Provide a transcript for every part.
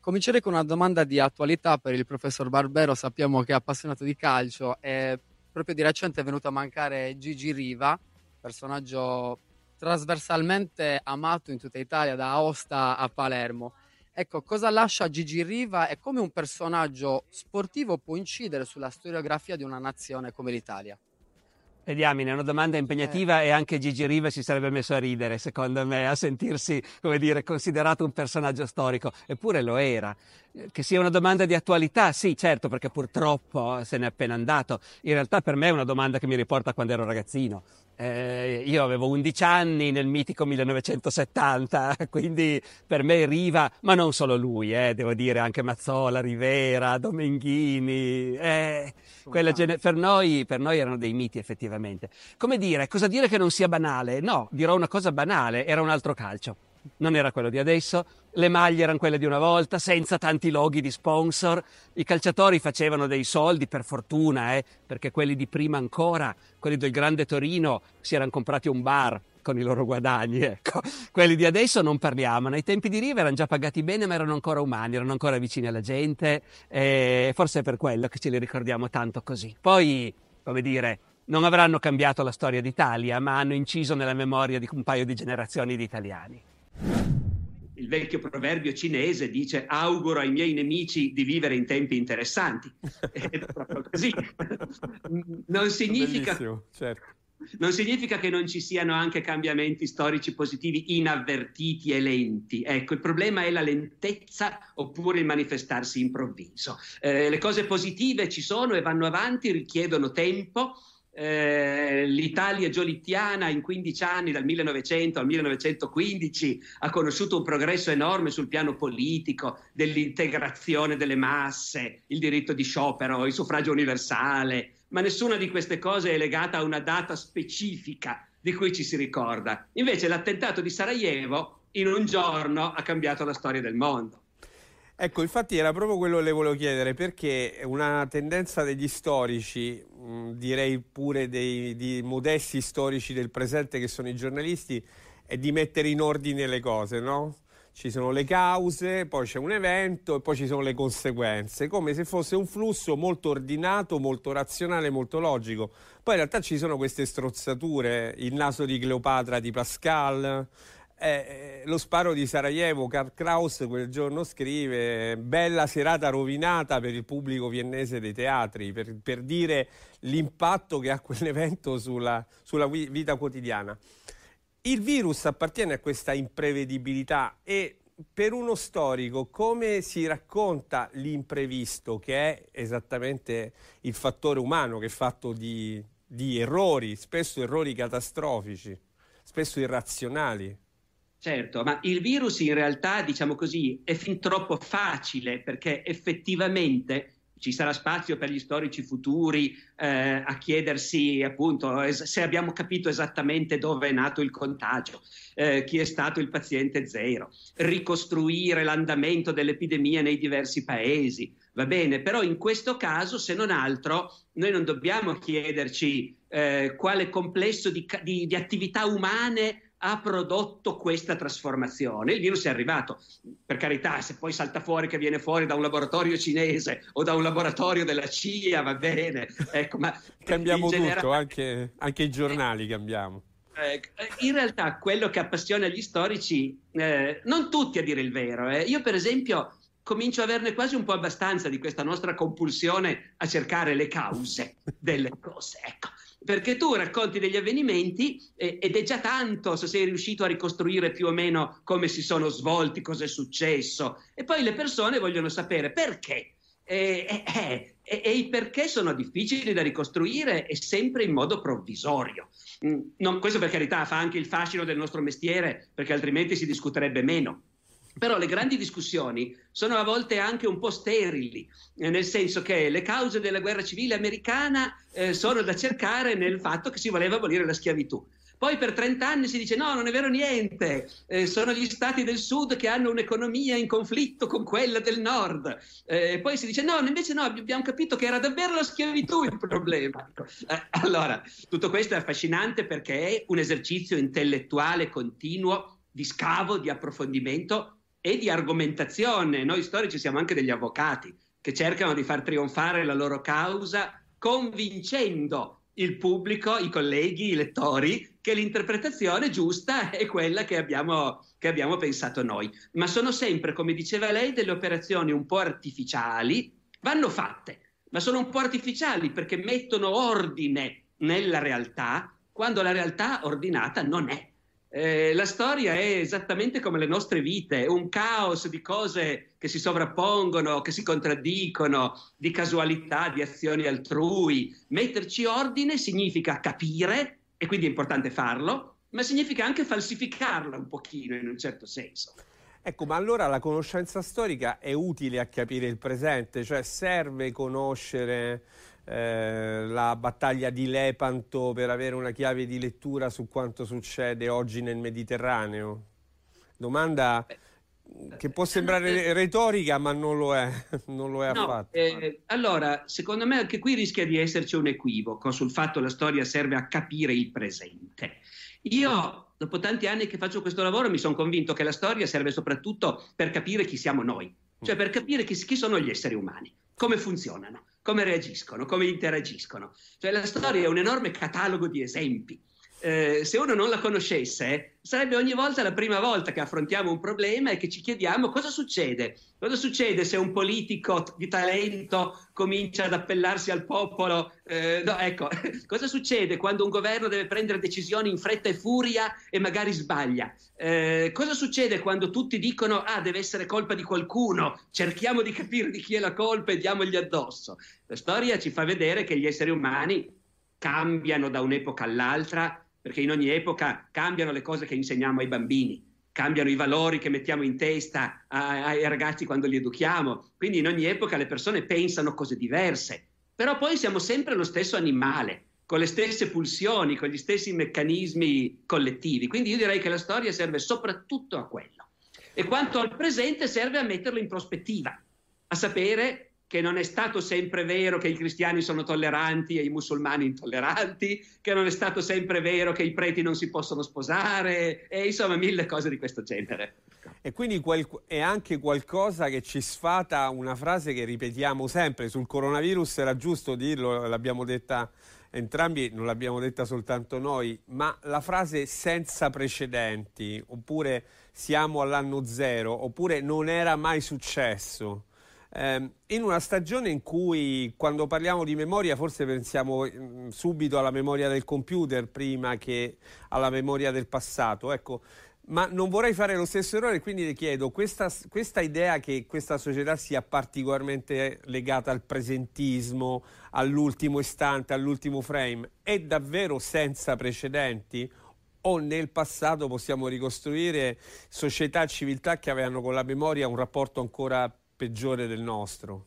Comincerei con una domanda di attualità per il professor Barbero, sappiamo che è appassionato di calcio e proprio di recente è venuto a mancare Gigi Riva, personaggio trasversalmente amato in tutta Italia, da Aosta a Palermo. Ecco, cosa lascia Gigi Riva e come un personaggio sportivo può incidere sulla storiografia di una nazione come l'Italia? E diamine, è una domanda impegnativa eh. e anche Gigi Riva si sarebbe messo a ridere, secondo me, a sentirsi, come dire, considerato un personaggio storico. Eppure lo era. Che sia una domanda di attualità, sì, certo, perché purtroppo se n'è appena andato. In realtà per me è una domanda che mi riporta a quando ero ragazzino. Eh, io avevo 11 anni nel mitico 1970, quindi per me Riva, ma non solo lui, eh, devo dire anche Mazzola, Rivera, Domenghini, eh, gene- per, noi, per noi erano dei miti effettivamente. Come dire, cosa dire che non sia banale? No, dirò una cosa banale, era un altro calcio non era quello di adesso, le maglie erano quelle di una volta, senza tanti loghi di sponsor, i calciatori facevano dei soldi per fortuna, eh, perché quelli di prima ancora, quelli del Grande Torino, si erano comprati un bar con i loro guadagni, ecco. Quelli di adesso non parliamo, nei tempi di Riva erano già pagati bene, ma erano ancora umani, erano ancora vicini alla gente, e forse è per quello che ce li ricordiamo tanto così. Poi, come dire, non avranno cambiato la storia d'Italia, ma hanno inciso nella memoria di un paio di generazioni di italiani il vecchio proverbio cinese dice auguro ai miei nemici di vivere in tempi interessanti. È proprio così. Non significa, certo. non significa, che non ci siano anche cambiamenti storici positivi inavvertiti e lenti. Ecco, il problema è la lentezza oppure il manifestarsi improvviso. Eh, le cose positive ci sono e vanno avanti, richiedono tempo eh, l'Italia giolittiana in 15 anni, dal 1900 al 1915, ha conosciuto un progresso enorme sul piano politico, dell'integrazione delle masse, il diritto di sciopero, il suffragio universale, ma nessuna di queste cose è legata a una data specifica di cui ci si ricorda. Invece l'attentato di Sarajevo in un giorno ha cambiato la storia del mondo. Ecco, infatti era proprio quello che le volevo chiedere, perché una tendenza degli storici, direi pure dei, di modesti storici del presente che sono i giornalisti, è di mettere in ordine le cose, no? Ci sono le cause, poi c'è un evento e poi ci sono le conseguenze, come se fosse un flusso molto ordinato, molto razionale, molto logico. Poi in realtà ci sono queste strozzature, il naso di Cleopatra di Pascal, eh, lo sparo di Sarajevo, Karl Kraus quel giorno scrive bella serata rovinata per il pubblico viennese dei teatri, per, per dire l'impatto che ha quell'evento sulla, sulla vita quotidiana. Il virus appartiene a questa imprevedibilità e per uno storico come si racconta l'imprevisto, che è esattamente il fattore umano che è fatto di, di errori, spesso errori catastrofici, spesso irrazionali? Certo, ma il virus in realtà, diciamo così, è fin troppo facile perché effettivamente ci sarà spazio per gli storici futuri eh, a chiedersi appunto es- se abbiamo capito esattamente dove è nato il contagio, eh, chi è stato il paziente zero, ricostruire l'andamento dell'epidemia nei diversi paesi. Va bene, però in questo caso, se non altro, noi non dobbiamo chiederci eh, quale complesso di, di, di attività umane ha prodotto questa trasformazione. Il virus è arrivato, per carità, se poi salta fuori che viene fuori da un laboratorio cinese o da un laboratorio della CIA, va bene. Ecco, ma cambiamo tutto, generale... anche, anche, i giornali cambiamo. Eh, in realtà quello che appassiona gli storici, eh, non tutti a dire il vero, eh. io per esempio comincio a averne quasi un po' abbastanza di questa nostra compulsione a cercare le cause delle cose. Ecco perché tu racconti degli avvenimenti eh, ed è già tanto se sei riuscito a ricostruire più o meno come si sono svolti, cosa è successo, e poi le persone vogliono sapere perché. Eh, eh, eh e i perché sono difficili da ricostruire e sempre in modo provvisorio. Mm, non, questo per carità fa anche il fascino del nostro mestiere, perché altrimenti si discuterebbe meno. Però le grandi discussioni sono a volte anche un po' sterili, eh, nel senso che le cause della guerra civile americana eh, sono da cercare nel fatto che si voleva abolire la schiavitù. Poi per 30 anni si dice no, non è vero niente, eh, sono gli stati del sud che hanno un'economia in conflitto con quella del nord. Eh, poi si dice no, invece no, abbiamo capito che era davvero la schiavitù il problema. Eh, allora, tutto questo è affascinante perché è un esercizio intellettuale continuo di scavo, di approfondimento e di argomentazione. Noi storici siamo anche degli avvocati che cercano di far trionfare la loro causa convincendo il pubblico, i colleghi, i lettori, che l'interpretazione giusta è quella che abbiamo, che abbiamo pensato noi. Ma sono sempre, come diceva lei, delle operazioni un po' artificiali, vanno fatte, ma sono un po' artificiali perché mettono ordine nella realtà quando la realtà ordinata non è. Eh, la storia è esattamente come le nostre vite, un caos di cose che si sovrappongono, che si contraddicono, di casualità, di azioni altrui. Metterci ordine significa capire, e quindi è importante farlo, ma significa anche falsificarla un pochino in un certo senso. Ecco, ma allora la conoscenza storica è utile a capire il presente, cioè serve conoscere eh, la battaglia di Lepanto per avere una chiave di lettura su quanto succede oggi nel Mediterraneo? Domanda che può sembrare retorica, ma non lo è, non lo è no, affatto. Eh, allora, secondo me anche qui rischia di esserci un equivoco sul fatto che la storia serve a capire il presente. Io, dopo tanti anni che faccio questo lavoro, mi sono convinto che la storia serve soprattutto per capire chi siamo noi, cioè per capire chi, chi sono gli esseri umani, come funzionano come reagiscono, come interagiscono. Cioè la storia è un enorme catalogo di esempi. Eh, se uno non la conoscesse, sarebbe ogni volta la prima volta che affrontiamo un problema e che ci chiediamo cosa succede. Cosa succede se un politico di talento comincia ad appellarsi al popolo? Eh, no, ecco, cosa succede quando un governo deve prendere decisioni in fretta e furia e magari sbaglia? Eh, cosa succede quando tutti dicono ah, deve essere colpa di qualcuno, cerchiamo di capire di chi è la colpa e diamogli addosso? La storia ci fa vedere che gli esseri umani cambiano da un'epoca all'altra perché in ogni epoca cambiano le cose che insegniamo ai bambini, cambiano i valori che mettiamo in testa ai ragazzi quando li educhiamo, quindi in ogni epoca le persone pensano cose diverse, però poi siamo sempre lo stesso animale, con le stesse pulsioni, con gli stessi meccanismi collettivi, quindi io direi che la storia serve soprattutto a quello. E quanto al presente serve a metterlo in prospettiva, a sapere che non è stato sempre vero che i cristiani sono tolleranti e i musulmani intolleranti, che non è stato sempre vero che i preti non si possono sposare, e insomma mille cose di questo genere. E quindi qual- è anche qualcosa che ci sfata una frase che ripetiamo sempre sul coronavirus, era giusto dirlo, l'abbiamo detta entrambi, non l'abbiamo detta soltanto noi, ma la frase senza precedenti, oppure siamo all'anno zero, oppure non era mai successo eh, in una stagione in cui quando parliamo di memoria forse pensiamo mm, subito alla memoria del computer prima che alla memoria del passato, ecco, ma non vorrei fare lo stesso errore, quindi le chiedo, questa, questa, idea che questa società sia particolarmente legata al presentismo, all'ultimo istante, all'ultimo frame, è davvero senza precedenti? O nel passato possiamo ricostruire società e civiltà che avevano con la memoria un rapporto ancora peggiore del nostro?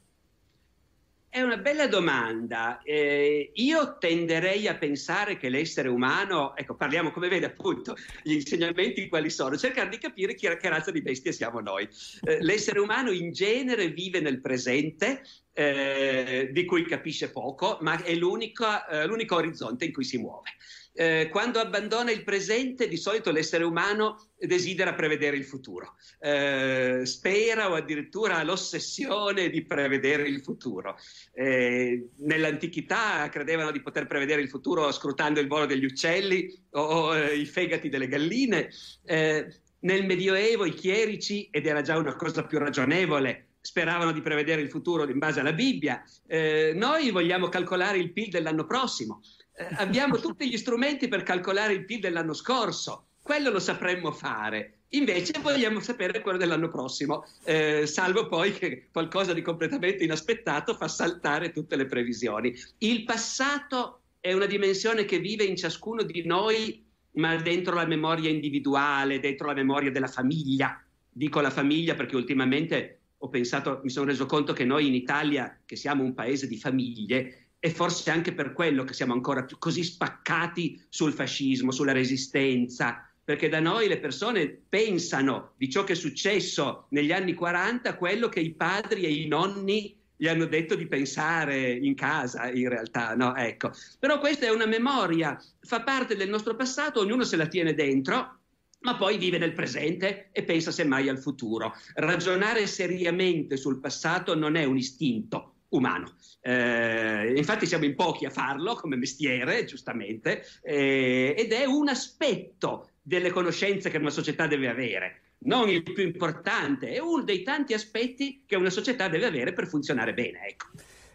È una bella domanda. Eh, io tenderei a pensare che l'essere umano, ecco, parliamo come vede appunto gli insegnamenti quali sono, cercare di capire chi, che razza di bestie siamo noi. Eh, l'essere umano in genere vive nel presente, eh, di cui capisce poco, ma è eh, l'unico orizzonte in cui si muove eh, quando abbandona il presente, di solito l'essere umano desidera prevedere il futuro, eh, spera o addirittura ha l'ossessione di prevedere il futuro. Eh, nell'antichità credevano di poter prevedere il futuro scrutando il volo degli uccelli o, o eh, i fegati delle galline. Eh, nel Medioevo i chierici, ed era già una cosa più ragionevole, speravano di prevedere il futuro in base alla Bibbia, eh, noi vogliamo calcolare il PIL dell'anno prossimo, eh, abbiamo tutti gli strumenti per calcolare il PIL dell'anno scorso, quello lo sapremmo fare. Invece vogliamo sapere quello dell'anno prossimo, eh, salvo poi che qualcosa di completamente inaspettato fa saltare tutte le previsioni. Il passato è una dimensione che vive in ciascuno di noi, ma dentro la memoria individuale, dentro la memoria della famiglia. Dico la famiglia perché ultimamente ho pensato, mi sono reso conto che noi in Italia, che siamo un paese di famiglie, e forse anche per quello che siamo ancora più così spaccati sul fascismo, sulla resistenza, perché da noi le persone pensano di ciò che è successo negli anni 40 quello che i padri e i nonni gli hanno detto di pensare in casa, in realtà, no? Ecco. Però questa è una memoria, fa parte del nostro passato, ognuno se la tiene dentro, ma poi vive nel presente e pensa semmai al futuro. Ragionare seriamente sul passato non è un istinto, umano. Eh, infatti siamo in pochi a farlo come mestiere, giustamente, eh, ed è un aspetto delle conoscenze che una società deve avere, non il più importante, è uno dei tanti aspetti che una società deve avere per funzionare bene. Ecco.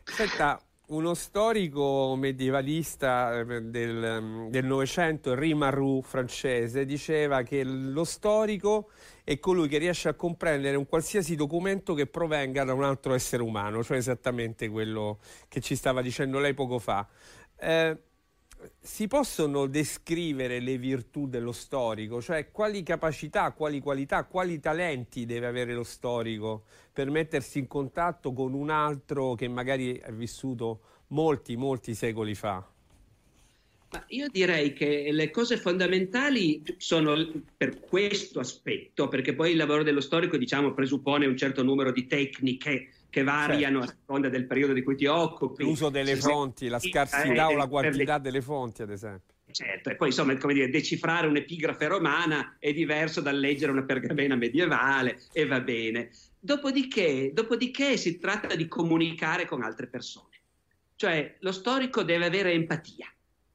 Senta, uno storico medievalista eh, del Novecento, Rimaru francese, diceva che lo storico è colui che riesce a comprendere un qualsiasi documento che provenga da un altro essere umano, cioè esattamente quello che ci stava dicendo lei poco fa. Eh, si possono descrivere le virtù dello storico, cioè quali capacità, quali qualità, quali talenti deve avere lo storico per mettersi in contatto con un altro che magari è vissuto molti, molti secoli fa? Ma io direi che le cose fondamentali sono per questo aspetto, perché poi il lavoro dello storico diciamo, presuppone un certo numero di tecniche che variano certo. a seconda del periodo di cui ti occupi. L'uso delle Se fonti, la scarsità eh, o la quantità le... delle fonti, ad esempio. Certo, e poi insomma, come dire, decifrare un'epigrafe romana è diverso dal leggere una pergamena medievale e va bene. Dopodiché, dopodiché si tratta di comunicare con altre persone. Cioè, lo storico deve avere empatia,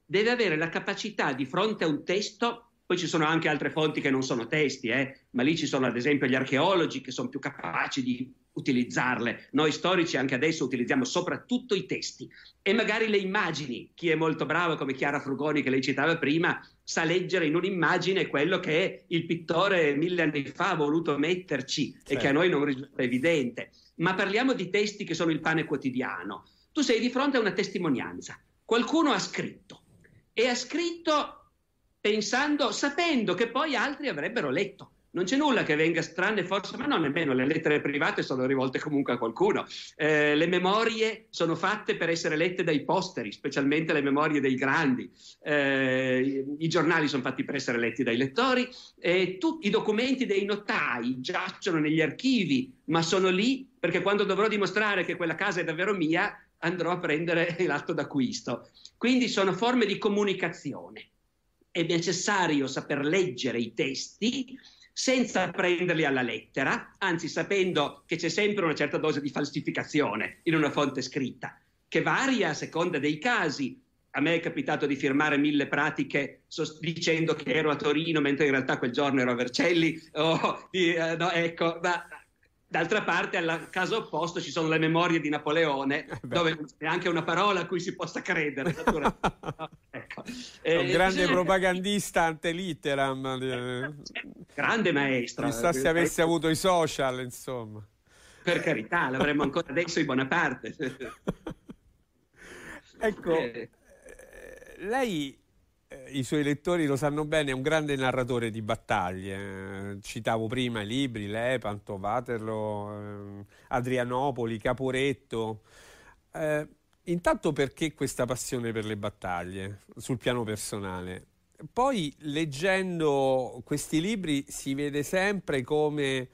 deve avere la capacità di fronte a un testo poi ci sono anche altre fonti che non sono testi, eh? ma lì ci sono ad esempio gli archeologi che sono più capaci di utilizzarle. Noi storici anche adesso utilizziamo soprattutto i testi e magari le immagini. Chi è molto bravo come Chiara Frugoni che lei citava prima sa leggere in un'immagine quello che il pittore mille anni fa ha voluto metterci certo. e che a noi non risulta evidente. Ma parliamo di testi che sono il pane quotidiano. Tu sei di fronte a una testimonianza. Qualcuno ha scritto e ha scritto pensando, sapendo che poi altri avrebbero letto. Non c'è nulla che venga strano, forse, ma non nemmeno le lettere private sono rivolte comunque a qualcuno. Eh, le memorie sono fatte per essere lette dai posteri, specialmente le memorie dei grandi. Eh, I giornali sono fatti per essere letti dai lettori. Eh, tutti i documenti dei notai giacciono negli archivi, ma sono lì perché quando dovrò dimostrare che quella casa è davvero mia, andrò a prendere l'atto d'acquisto. Quindi sono forme di comunicazione è necessario saper leggere i testi senza prenderli alla lettera, anzi sapendo che c'è sempre una certa dose di falsificazione in una fonte scritta, che varia a seconda dei casi. A me è capitato di firmare mille pratiche dicendo che ero a Torino mentre in realtà quel giorno ero a Vercelli. Oh, no, ecco, ma D'altra parte, al caso opposto, ci sono le memorie di Napoleone, eh dove non c'è anche una parola a cui si possa credere. no, ecco. eh, un grande bisogna... propagandista ante litteram. Grande maestro. Chissà se avesse avuto i social, insomma. Per carità, l'avremmo ancora adesso in buona parte. ecco, eh. lei eh, i suoi lettori lo sanno bene, è un grande narratore di battaglie. Eh, citavo prima i libri, Lepanto, Waterloo, eh, Adrianopoli, Caporetto. Eh, intanto perché questa passione per le battaglie sul piano personale? Poi leggendo questi libri si vede sempre come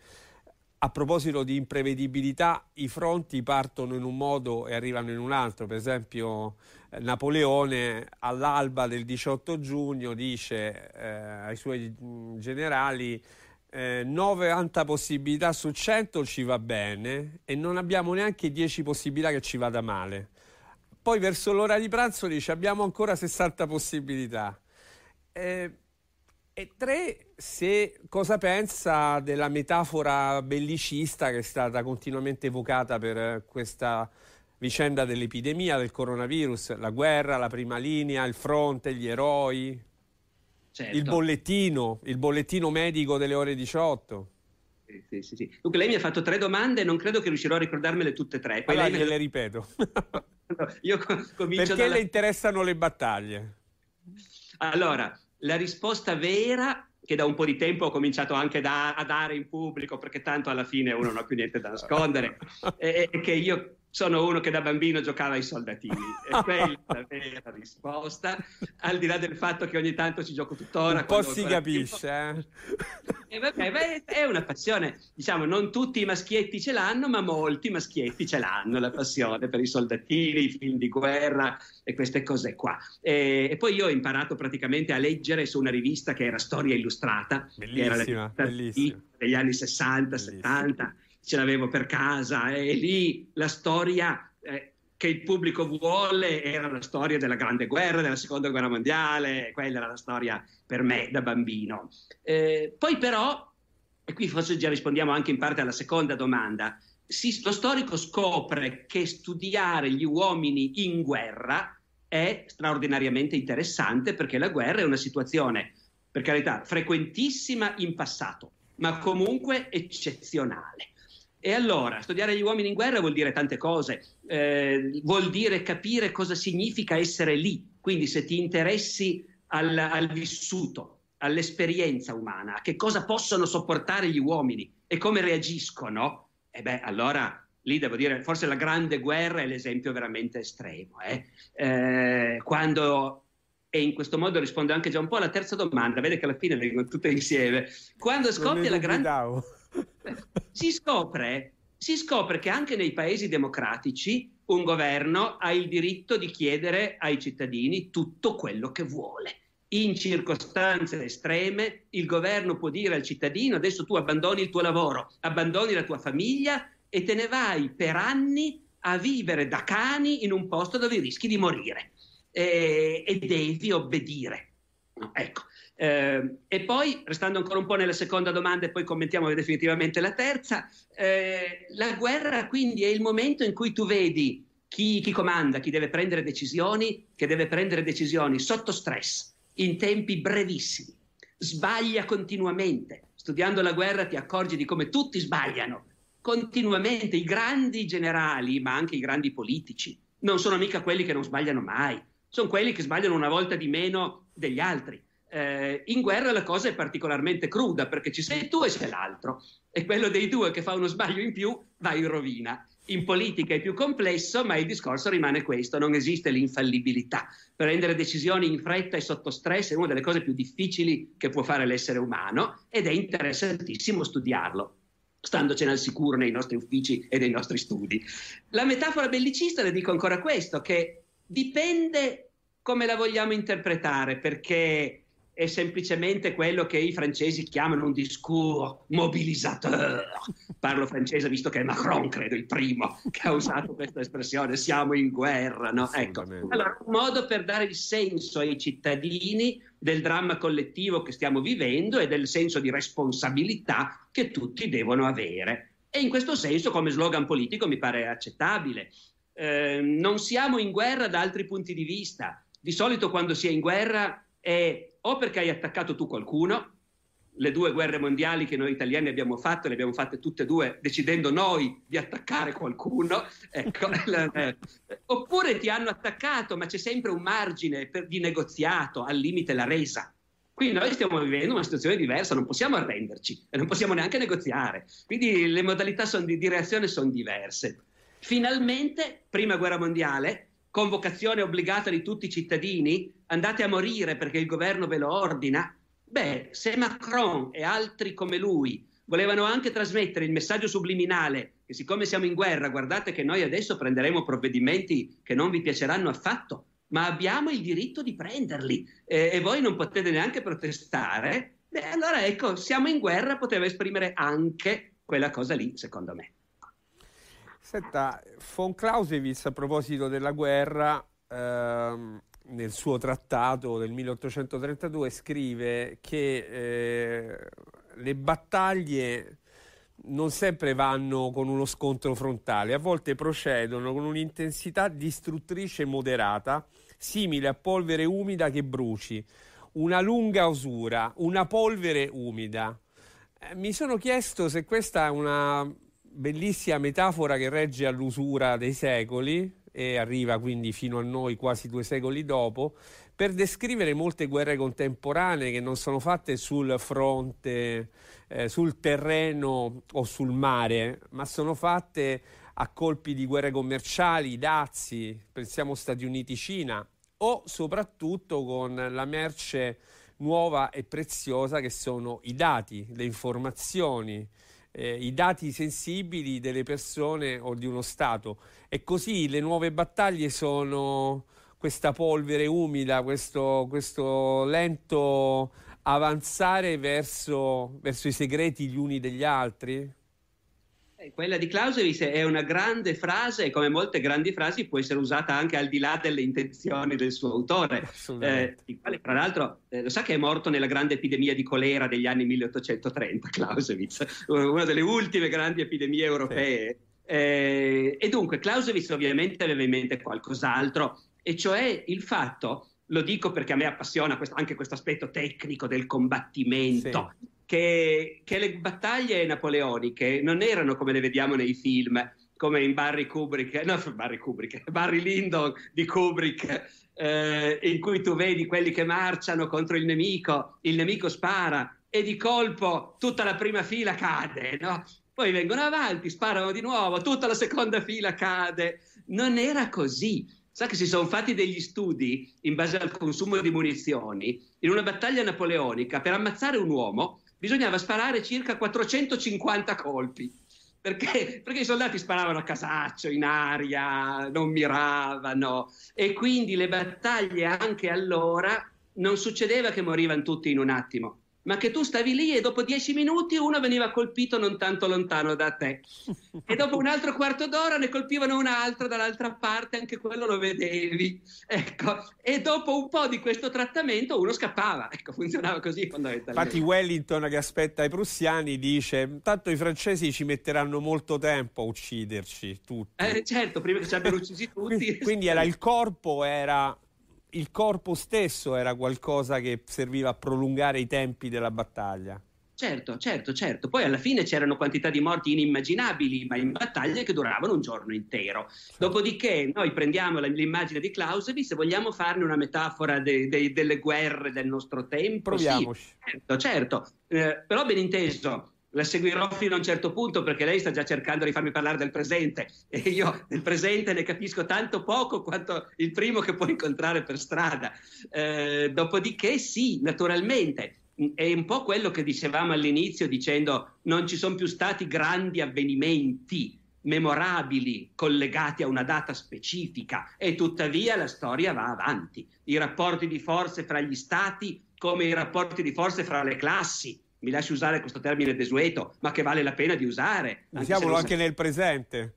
a proposito di imprevedibilità, i fronti partono in un modo e arrivano in un altro. Per esempio, eh, Napoleone all'alba del 18 giugno dice eh, ai suoi mm, generali eh, 90 possibilità su 100 ci va bene e non abbiamo neanche 10 possibilità che ci vada male. Poi verso l'ora di pranzo dice abbiamo ancora 60 possibilità. Eh, E tre, se cosa pensa della metafora bellicista che è stata continuamente evocata per questa vicenda dell'epidemia del coronavirus, la guerra, la prima linea, il fronte, gli eroi, certo. il bollettino, il bollettino medico delle ore 18. Sì, sì, sì. Dunque lei mi ha fatto tre domande e non credo che riuscirò a ricordarmele tutte e tre. Poi allora lei me le ripeto. Io comincio Perché dalla... le interessano le battaglie? Allora, la risposta vera che da un po' di tempo ho cominciato anche da, a dare in pubblico, perché tanto alla fine uno non ha più niente da nascondere, è, è che io sono uno che da bambino giocava ai soldatini e quella è la vera risposta al di là del fatto che ogni tanto ci gioco tuttora un po' si capisce eh? vabbè, beh, è una passione diciamo non tutti i maschietti ce l'hanno ma molti maschietti ce l'hanno la passione per i soldatini i film di guerra e queste cose qua e, e poi io ho imparato praticamente a leggere su una rivista che era Storia Illustrata bellissima, che era la bellissima. degli anni 60 bellissima. 70 ce l'avevo per casa e lì la storia eh, che il pubblico vuole era la storia della Grande Guerra, della Seconda Guerra Mondiale, quella era la storia per me da bambino. Eh, poi però, e qui forse già rispondiamo anche in parte alla seconda domanda, si, lo storico scopre che studiare gli uomini in guerra è straordinariamente interessante perché la guerra è una situazione, per carità, frequentissima in passato, ma comunque eccezionale. E allora, studiare gli uomini in guerra vuol dire tante cose, eh, vuol dire capire cosa significa essere lì, quindi se ti interessi al, al vissuto, all'esperienza umana, a che cosa possono sopportare gli uomini e come reagiscono, e beh, allora lì devo dire, forse la grande guerra è l'esempio veramente estremo. Eh? Eh, quando, e in questo modo rispondo anche già un po' alla terza domanda, vede che alla fine vengono tutte insieme. Quando scoppia la grande si scopre, si scopre che anche nei paesi democratici un governo ha il diritto di chiedere ai cittadini tutto quello che vuole. In circostanze estreme il governo può dire al cittadino adesso tu abbandoni il tuo lavoro, abbandoni la tua famiglia e te ne vai per anni a vivere da cani in un posto dove rischi di morire e, e devi obbedire. Ecco, eh, e poi, restando ancora un po' nella seconda domanda e poi commentiamo definitivamente la terza, eh, la guerra quindi è il momento in cui tu vedi chi, chi, comanda, chi deve prendere decisioni, che deve prendere decisioni sotto stress, in tempi brevissimi, sbaglia continuamente. Studiando la guerra ti accorgi di come tutti sbagliano. Continuamente, i grandi generali, ma anche i grandi politici, non sono mica quelli che non sbagliano mai, sono quelli che sbagliano una volta di meno degli altri eh, in guerra la cosa è particolarmente cruda perché ci sei tu e c'è l'altro e quello dei due che fa uno sbaglio in più va in rovina. In politica è più complesso, ma il discorso rimane questo, non esiste l'infallibilità. Prendere decisioni in fretta e sotto stress è una delle cose più difficili che può fare l'essere umano ed è interessantissimo studiarlo standocene al sicuro nei nostri uffici e nei nostri studi. La metafora bellicista le dico ancora questo, che dipende come la vogliamo interpretare, perché è semplicemente quello che i francesi chiamano un discours mobilisateur. Parlo francese visto che è Macron, credo, il primo che ha usato questa espressione, siamo in guerra. No? Ecco. Allora, un modo per dare il senso ai cittadini del dramma collettivo che stiamo vivendo e del senso di responsabilità che tutti devono avere. E in questo senso, come slogan politico, mi pare accettabile. Eh, non siamo in guerra da altri punti di vista. Di solito quando si è in guerra è o perché hai attaccato tu qualcuno, le due guerre mondiali che noi italiani abbiamo fatto, le abbiamo fatte tutte e due decidendo noi di attaccare qualcuno, ecco, oppure ti hanno attaccato, ma c'è sempre un margine per, di negoziato, al limite la resa. Qui noi stiamo vivendo una situazione diversa, non possiamo arrenderci e non possiamo neanche negoziare. Quindi le modalità di, di reazione sono diverse. Finalmente, prima guerra mondiale, convocazione obbligata di tutti i cittadini, andate a morire perché il governo ve lo ordina, beh, se Macron e altri come lui volevano anche trasmettere il messaggio subliminale che siccome siamo in guerra, guardate che noi adesso prenderemo provvedimenti che non vi piaceranno affatto, ma abbiamo il diritto di prenderli eh, e voi non potete neanche protestare, beh, allora ecco, siamo in guerra, poteva esprimere anche quella cosa lì, secondo me. Senta, von Clausewitz a proposito della guerra, ehm, nel suo trattato del 1832 scrive che eh, le battaglie non sempre vanno con uno scontro frontale, a volte procedono con un'intensità distruttrice moderata, simile a polvere umida che bruci, una lunga usura, una polvere umida. Eh, mi sono chiesto se questa è una bellissima metafora che regge all'usura dei secoli e arriva quindi fino a noi quasi due secoli dopo, per descrivere molte guerre contemporanee che non sono fatte sul fronte, eh, sul terreno o sul mare, ma sono fatte a colpi di guerre commerciali, dazi, pensiamo Stati Uniti-Cina, o soprattutto con la merce nuova e preziosa che sono i dati, le informazioni, eh, i dati sensibili delle persone o di uno Stato. E così le nuove battaglie sono questa polvere umida, questo, questo lento avanzare verso, verso i segreti gli uni degli altri? Quella di Clausewitz è una grande frase e come molte grandi frasi può essere usata anche al di là delle intenzioni del suo autore, eh, il quale tra l'altro eh, lo sa che è morto nella grande epidemia di colera degli anni 1830, Clausewitz, una delle ultime grandi epidemie europee. Sì. Eh, e dunque Clausewitz ovviamente aveva in mente qualcos'altro e cioè il fatto, lo dico perché a me appassiona questo, anche questo aspetto tecnico del combattimento, sì. Che, che, le battaglie napoleoniche non erano come le vediamo nei film, come in Barry Kubrick, no, Barry Kubrick, Barry Lyndon di Kubrick, eh, in cui tu vedi quelli che marciano contro il nemico, il nemico spara e di colpo tutta la prima fila cade, no? Poi vengono avanti, sparano di nuovo, tutta la seconda fila cade. Non era così Sa che si sono fatti degli studi in base al consumo di munizioni. In una battaglia napoleonica, per ammazzare un uomo, bisognava sparare circa 450 colpi. Perché? Perché i soldati sparavano a casaccio, in aria, non miravano. E quindi le battaglie anche allora non succedeva che morivano tutti in un attimo ma che tu stavi lì e dopo dieci minuti uno veniva colpito non tanto lontano da te e dopo un altro quarto d'ora ne colpivano un altro dall'altra parte, anche quello lo vedevi. Ecco, e dopo un po' di questo trattamento uno scappava. Ecco, funzionava così fondamentalmente. Infatti Wellington che aspetta i prussiani dice tanto i francesi ci metteranno molto tempo a ucciderci tutti. Eh, certo, prima che ci abbiano uccisi tutti. Quindi era il corpo era il corpo stesso era qualcosa che serviva a prolungare i tempi della battaglia. Certo, certo, certo. Poi alla fine c'erano quantità di morti inimmaginabili, ma in battaglie che duravano un giorno intero. Dopodiché noi prendiamo l'immagine di Clausewitz e vogliamo farne una metafora de, de, delle guerre del nostro tempo. Proviamoci. Sì, certo, certo. Eh, però ben inteso, la seguirò fino a un certo punto perché lei sta già cercando di farmi parlare del presente e io del presente ne capisco tanto poco quanto il primo che può incontrare per strada. Eh, dopodiché sì, naturalmente, è un po' quello che dicevamo all'inizio dicendo non ci sono più stati grandi avvenimenti memorabili collegati a una data specifica e tuttavia la storia va avanti. I rapporti di forze fra gli stati come i rapporti di forze fra le classi mi lasci usare questo termine desueto, ma che vale la pena di usare. Usiamolo anche nel presente.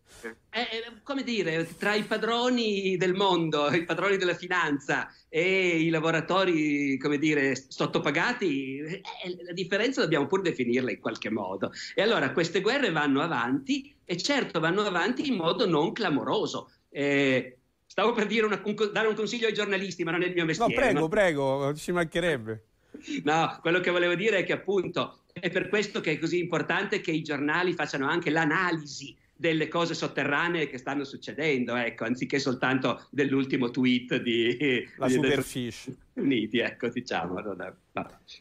Eh, eh, come dire, tra i padroni del mondo, i padroni della finanza e i lavoratori, come dire, sottopagati, eh, la differenza dobbiamo pur definirla in qualche modo. E allora queste guerre vanno avanti e certo vanno avanti in modo non clamoroso. Eh, stavo per una, un, dare un consiglio ai giornalisti, ma non è il mio mestiere. No, prego, no? prego, ci mancherebbe. No, quello che volevo dire è che appunto è per questo che è così importante che i giornali facciano anche l'analisi delle cose sotterranee che stanno succedendo, ecco, anziché soltanto dell'ultimo tweet di la di, Superfish Uniti, ecco, diciamo. È,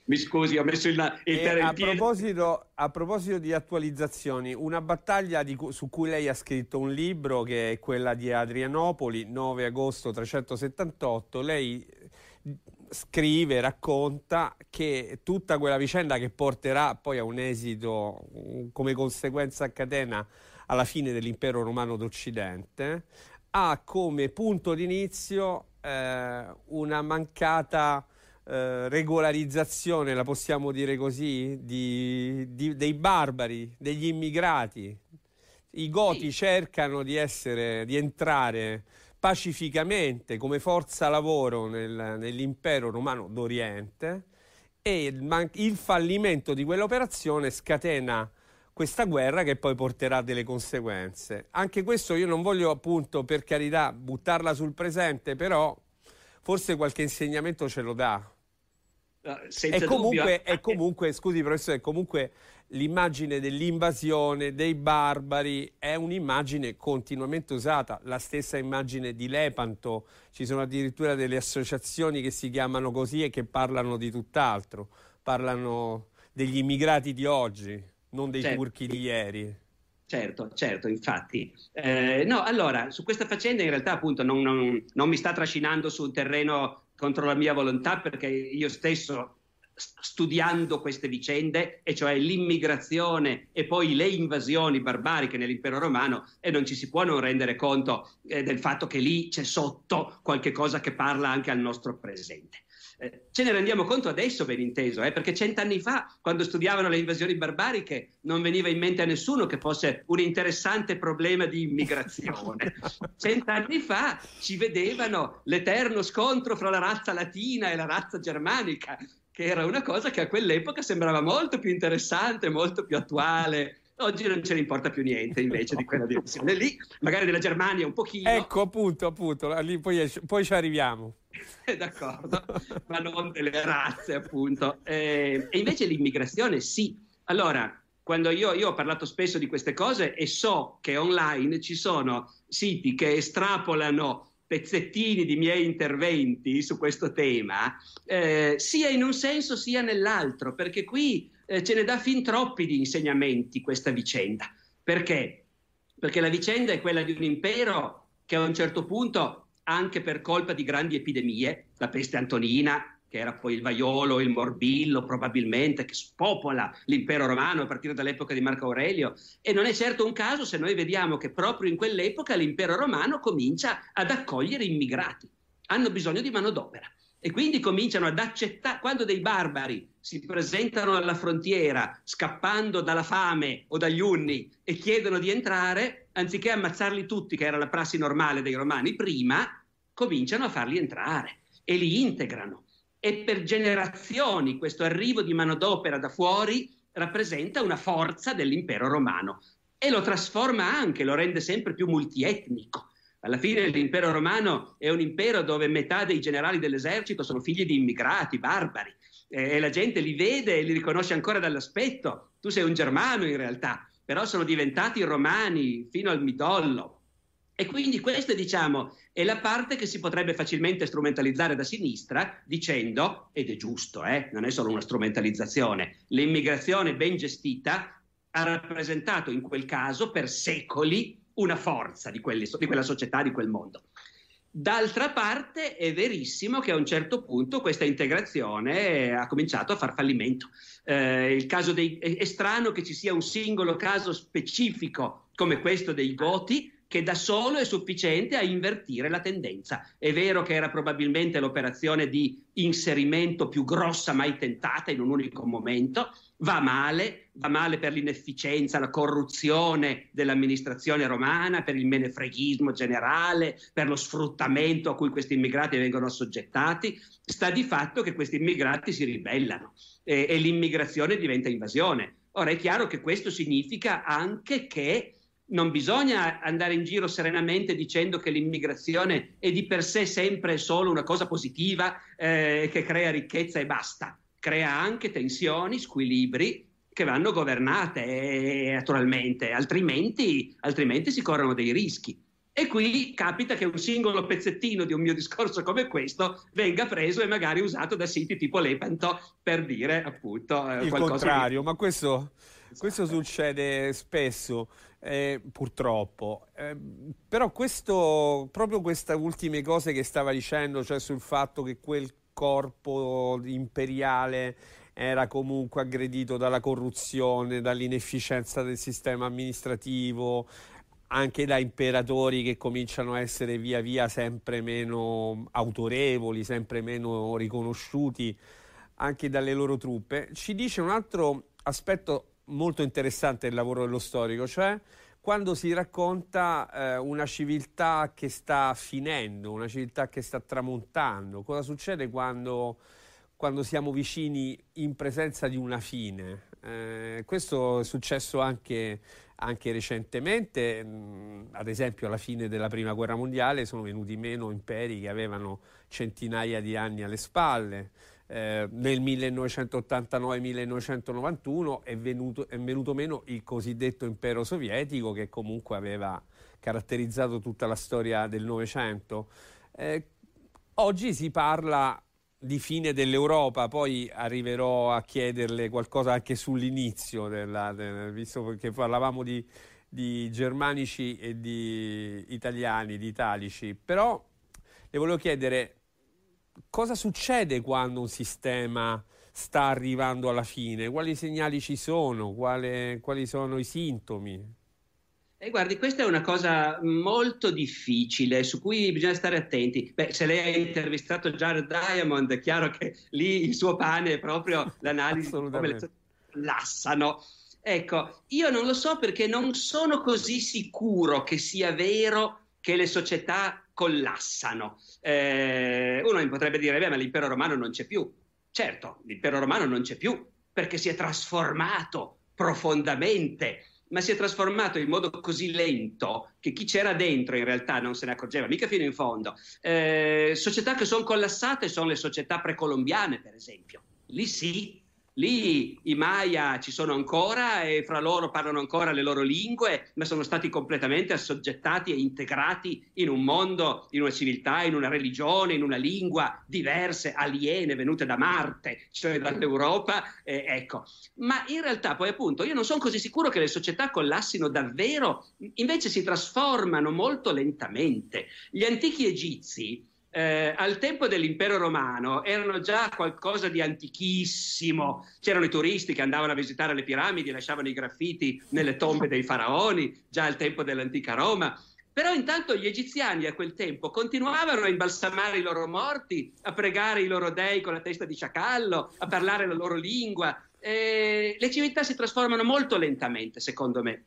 Mi scusi, ho messo il, il a, proposito, a proposito di attualizzazioni, una battaglia di, su cui lei ha scritto un libro che è quella di Adrianopoli, 9 agosto 378. Lei scrive, racconta che tutta quella vicenda che porterà poi a un esito come conseguenza a catena alla fine dell'impero romano d'Occidente ha come punto d'inizio eh, una mancata eh, regolarizzazione, la possiamo dire così, di, di, dei barbari, degli immigrati. I goti cercano di, essere, di entrare pacificamente come forza lavoro nel, nell'impero romano d'Oriente e il, il fallimento di quell'operazione scatena questa guerra che poi porterà delle conseguenze. Anche questo io non voglio appunto per carità buttarla sul presente, però forse qualche insegnamento ce lo dà. Senza e comunque, dubbio. è comunque, scusi professore, è comunque l'immagine dell'invasione dei barbari è un'immagine continuamente usata, la stessa immagine di Lepanto, ci sono addirittura delle associazioni che si chiamano così e che parlano di tutt'altro, parlano degli immigrati di oggi, non dei certo. turchi di ieri. Certo, certo, infatti. Eh, no, allora, su questa faccenda in realtà appunto non, non, non mi sta trascinando su un terreno contro la mia volontà perché io stesso studiando queste vicende, e cioè l'immigrazione e poi le invasioni barbariche nell'impero romano, e non ci si può non rendere conto eh, del fatto che lì c'è sotto qualche cosa che parla anche al nostro presente. Eh, ce ne rendiamo conto adesso, ben inteso, eh, perché cent'anni fa, quando studiavano le invasioni barbariche, non veniva in mente a nessuno che fosse un interessante problema di immigrazione. cent'anni fa ci vedevano l'eterno scontro fra la razza latina e la razza germanica, che era una cosa che a quell'epoca sembrava molto più interessante, molto più attuale. Oggi non ce ne importa più niente invece di quella direzione lì, magari della Germania un pochino. Ecco, appunto, appunto, lì poi, poi ci arriviamo. D'accordo, ma non delle razze, appunto. Eh, e invece l'immigrazione sì. Allora, quando io, io, ho parlato spesso di queste cose e so che online ci sono siti che estrapolano pezzettini di miei interventi su questo tema, eh, sia in un senso sia nell'altro, perché qui eh, ce ne dà fin troppi di insegnamenti questa vicenda. Perché? Perché la vicenda è quella di un impero che a un certo punto, anche per colpa di grandi epidemie, la peste antonina, che era poi il vaiolo, il morbillo probabilmente, che spopola l'impero romano a partire dall'epoca di Marco Aurelio. E non è certo un caso se noi vediamo che proprio in quell'epoca l'impero romano comincia ad accogliere immigrati. Hanno bisogno di manodopera. E quindi cominciano ad accettare, quando dei barbari si presentano alla frontiera scappando dalla fame o dagli unni e chiedono di entrare, anziché ammazzarli tutti, che era la prassi normale dei romani prima, cominciano a farli entrare e li integrano e per generazioni questo arrivo di manodopera da fuori rappresenta una forza dell'impero romano e lo trasforma anche, lo rende sempre più multietnico. Alla fine l'impero romano è un impero dove metà dei generali dell'esercito sono figli di immigrati, barbari, e la gente li vede e li riconosce ancora dall'aspetto. Tu sei un germano in realtà, però sono diventati romani fino al midollo. E quindi questa, diciamo, è la parte che si potrebbe facilmente strumentalizzare da sinistra dicendo, ed è giusto, eh, non è solo una strumentalizzazione, l'immigrazione ben gestita ha rappresentato in quel caso per secoli una forza di, quelli, di quella società, di quel mondo. D'altra parte è verissimo che a un certo punto questa integrazione ha cominciato a far fallimento. Eh, dei, è strano che ci sia un singolo caso specifico come questo dei Goti, che da solo è sufficiente a invertire la tendenza. È vero che era probabilmente l'operazione di inserimento più grossa mai tentata in un unico momento, va male, va male per l'inefficienza, la corruzione dell'amministrazione romana, per il menefreghismo generale, per lo sfruttamento a cui questi immigrati vengono assoggettati. Sta di fatto che questi immigrati si ribellano e, e l'immigrazione diventa invasione. Ora è chiaro che questo significa anche che non bisogna andare in giro serenamente dicendo che l'immigrazione è di per sé sempre solo una cosa positiva eh, che crea ricchezza e basta. Crea anche tensioni, squilibri che vanno governate eh, naturalmente, altrimenti, altrimenti si corrono dei rischi. E qui capita che un singolo pezzettino di un mio discorso come questo venga preso e magari usato da siti tipo Lepanto per dire appunto eh, il contrario, di... ma questo, questo succede spesso eh, purtroppo. Eh, però questo, proprio queste ultime cose che stava dicendo, cioè sul fatto che quel corpo imperiale era comunque aggredito dalla corruzione, dall'inefficienza del sistema amministrativo, anche da imperatori che cominciano a essere via via sempre meno autorevoli, sempre meno riconosciuti anche dalle loro truppe, ci dice un altro aspetto molto interessante del lavoro dello storico, cioè quando si racconta eh, una civiltà che sta finendo, una civiltà che sta tramontando. Cosa succede quando, quando siamo vicini in presenza di una fine? Eh, questo è successo anche, anche recentemente, mh, ad esempio alla fine della Prima Guerra Mondiale sono venuti meno imperi che avevano centinaia di anni alle spalle eh, nel 1989-1991 è venuto, è venuto meno il cosiddetto impero sovietico che comunque aveva caratterizzato tutta la storia del Novecento. Eh, oggi si parla di fine dell'Europa, poi arriverò a chiederle qualcosa anche sull'inizio, della, del, visto che parlavamo di, di, germanici e di italiani, di italici, però le volevo chiedere cosa succede quando un sistema sta arrivando alla fine? Quali segnali ci sono? Quale, quali sono i sintomi? Eh, guardi, questa è una cosa molto difficile su cui bisogna stare attenti. Beh, se lei ha intervistato Jared Diamond, è chiaro che lì il suo pane è proprio l'analisi di come le lassano. Ecco, io non lo so perché non sono così sicuro che sia vero che le società collassano. Eh, uno potrebbe dire, beh, ma l'impero romano non c'è più. Certo, l'impero romano non c'è più perché si è trasformato profondamente, ma si è trasformato in modo così lento che chi c'era dentro in realtà non se ne accorgeva, mica fino in fondo. Eh, società che sono collassate sono le società precolombiane, per esempio. Lì sì, Lì i Maya ci sono ancora e fra loro parlano ancora le loro lingue, ma sono stati completamente assoggettati e integrati in un mondo, in una civiltà, in una religione, in una lingua diverse, aliene, venute da Marte, cioè dall'Europa. Eh, ecco. Ma in realtà poi appunto io non sono così sicuro che le società collassino davvero, invece si trasformano molto lentamente. Gli antichi egizi eh, al tempo dell'impero romano erano già qualcosa di antichissimo. C'erano i turisti che andavano a visitare le piramidi, e lasciavano i graffiti nelle tombe dei faraoni, già al tempo dell'antica Roma. Però intanto gli egiziani a quel tempo continuavano a imbalsamare i loro morti, a pregare i loro dei con la testa di sciacallo, a parlare la loro lingua. Eh, le civiltà si trasformano molto lentamente, secondo me.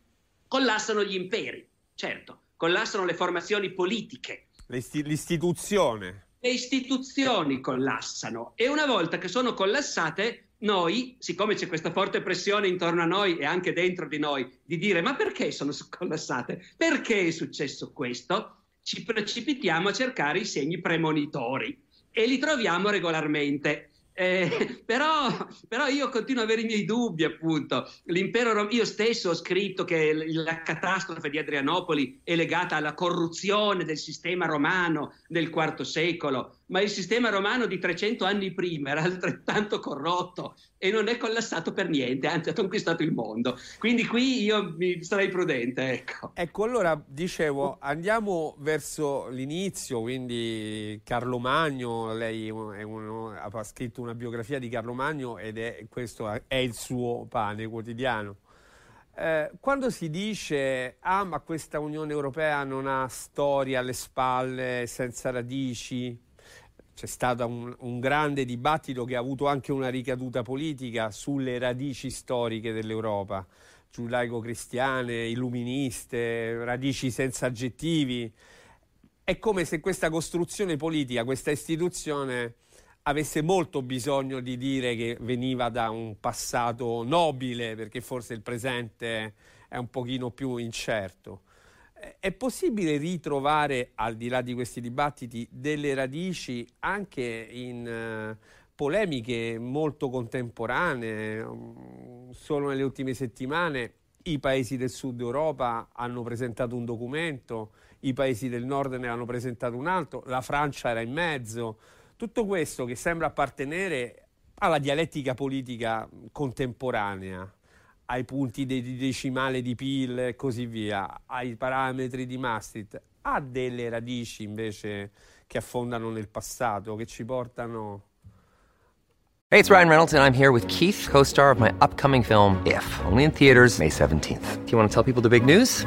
Collassano gli imperi, certo, collassano le formazioni politiche, L'istituzione. Le istituzioni collassano e una volta che sono collassate, noi, siccome c'è questa forte pressione intorno a noi e anche dentro di noi, di dire ma perché sono collassate? Perché è successo questo? Ci precipitiamo a cercare i segni premonitori e li troviamo regolarmente. Eh, però, però, io continuo ad avere i miei dubbi, appunto. L'impero rom- io stesso ho scritto che la catastrofe di Adrianopoli è legata alla corruzione del sistema romano del IV secolo, ma il sistema romano di 300 anni prima era altrettanto corrotto e non è collassato per niente, anzi ha conquistato il mondo. Quindi qui io sarei prudente. Ecco, ecco allora dicevo, andiamo verso l'inizio, quindi Carlo Magno, lei uno, ha scritto una biografia di Carlo Magno ed è, questo è il suo pane quotidiano. Eh, quando si dice ah ma questa Unione Europea non ha storia alle spalle, senza radici, c'è stato un, un, grande dibattito che ha avuto anche una ricaduta politica sulle radici storiche dell'Europa, giudaico-cristiane, illuministe, radici senza aggettivi. È come se questa costruzione politica, questa istituzione avesse molto bisogno di dire che veniva da un passato nobile, perché forse il presente è un pochino più incerto è possibile ritrovare, al di là di questi dibattiti, delle radici anche in uh, polemiche molto contemporanee? Solo nelle ultime settimane i paesi del sud Europa hanno presentato un documento, i paesi del nord ne hanno presentato un altro, la Francia era in mezzo. Tutto questo che sembra appartenere alla dialettica politica contemporanea ai punti di decimale di PIL e così via, ai parametri di Maastricht, ha delle radici invece che affondano nel passato, che ci portano... Hey, it's Ryan Reynolds and I'm here with Keith, co-star of my upcoming film If, only in theaters May 17th. Do you want to tell people the big news?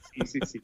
sì, sì.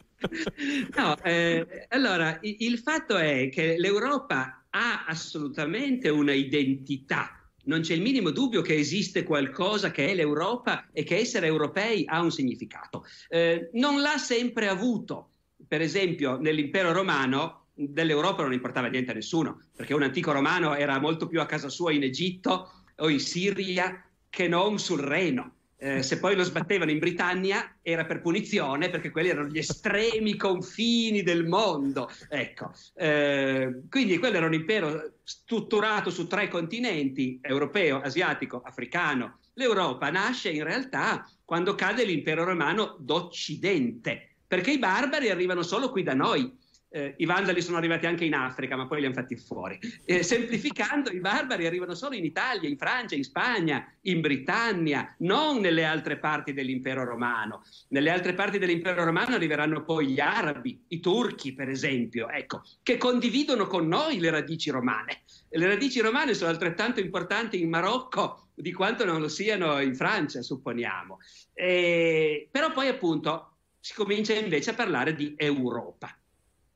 No, eh, allora, il fatto è che l'Europa ha assolutamente una identità. Non c'è il minimo dubbio che esiste qualcosa che è l'Europa e che essere europei ha un significato. Eh, non l'ha sempre avuto. Per esempio, nell'impero romano dell'Europa non importava niente a nessuno, perché un antico romano era molto più a casa sua in Egitto o in Siria che non sul Reno. Eh, se poi lo sbattevano in Britannia era per punizione perché quelli erano gli estremi confini del mondo. Ecco, eh, quindi quello era un impero strutturato su tre continenti, europeo, asiatico, africano. L'Europa nasce in realtà quando cade l'impero romano d'Occidente, perché i barbari arrivano solo qui da noi eh, I vandali sono arrivati anche in Africa, ma poi li hanno fatti fuori. Eh, semplificando, i barbari arrivano solo in Italia, in Francia, in Spagna, in Britannia, non nelle altre parti dell'impero romano. Nelle altre parti dell'impero romano arriveranno poi gli arabi, i turchi, per esempio, ecco, che condividono con noi le radici romane. Le radici romane sono altrettanto importanti in Marocco di quanto non lo siano in Francia, supponiamo. Eh, però poi, appunto, si comincia invece a parlare di Europa.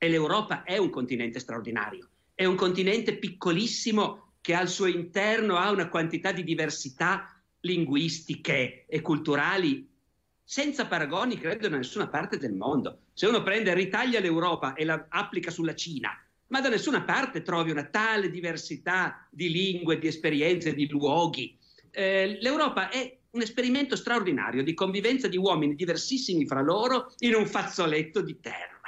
E l'Europa è un continente straordinario, è un continente piccolissimo che al suo interno ha una quantità di diversità linguistiche e culturali senza paragoni, credo, da nessuna parte del mondo. Se uno prende, ritaglia l'Europa e la applica sulla Cina, ma da nessuna parte trovi una tale diversità di lingue, di esperienze, di luoghi. Eh, L'Europa è un esperimento straordinario di convivenza di uomini diversissimi fra loro in un fazzoletto di terra.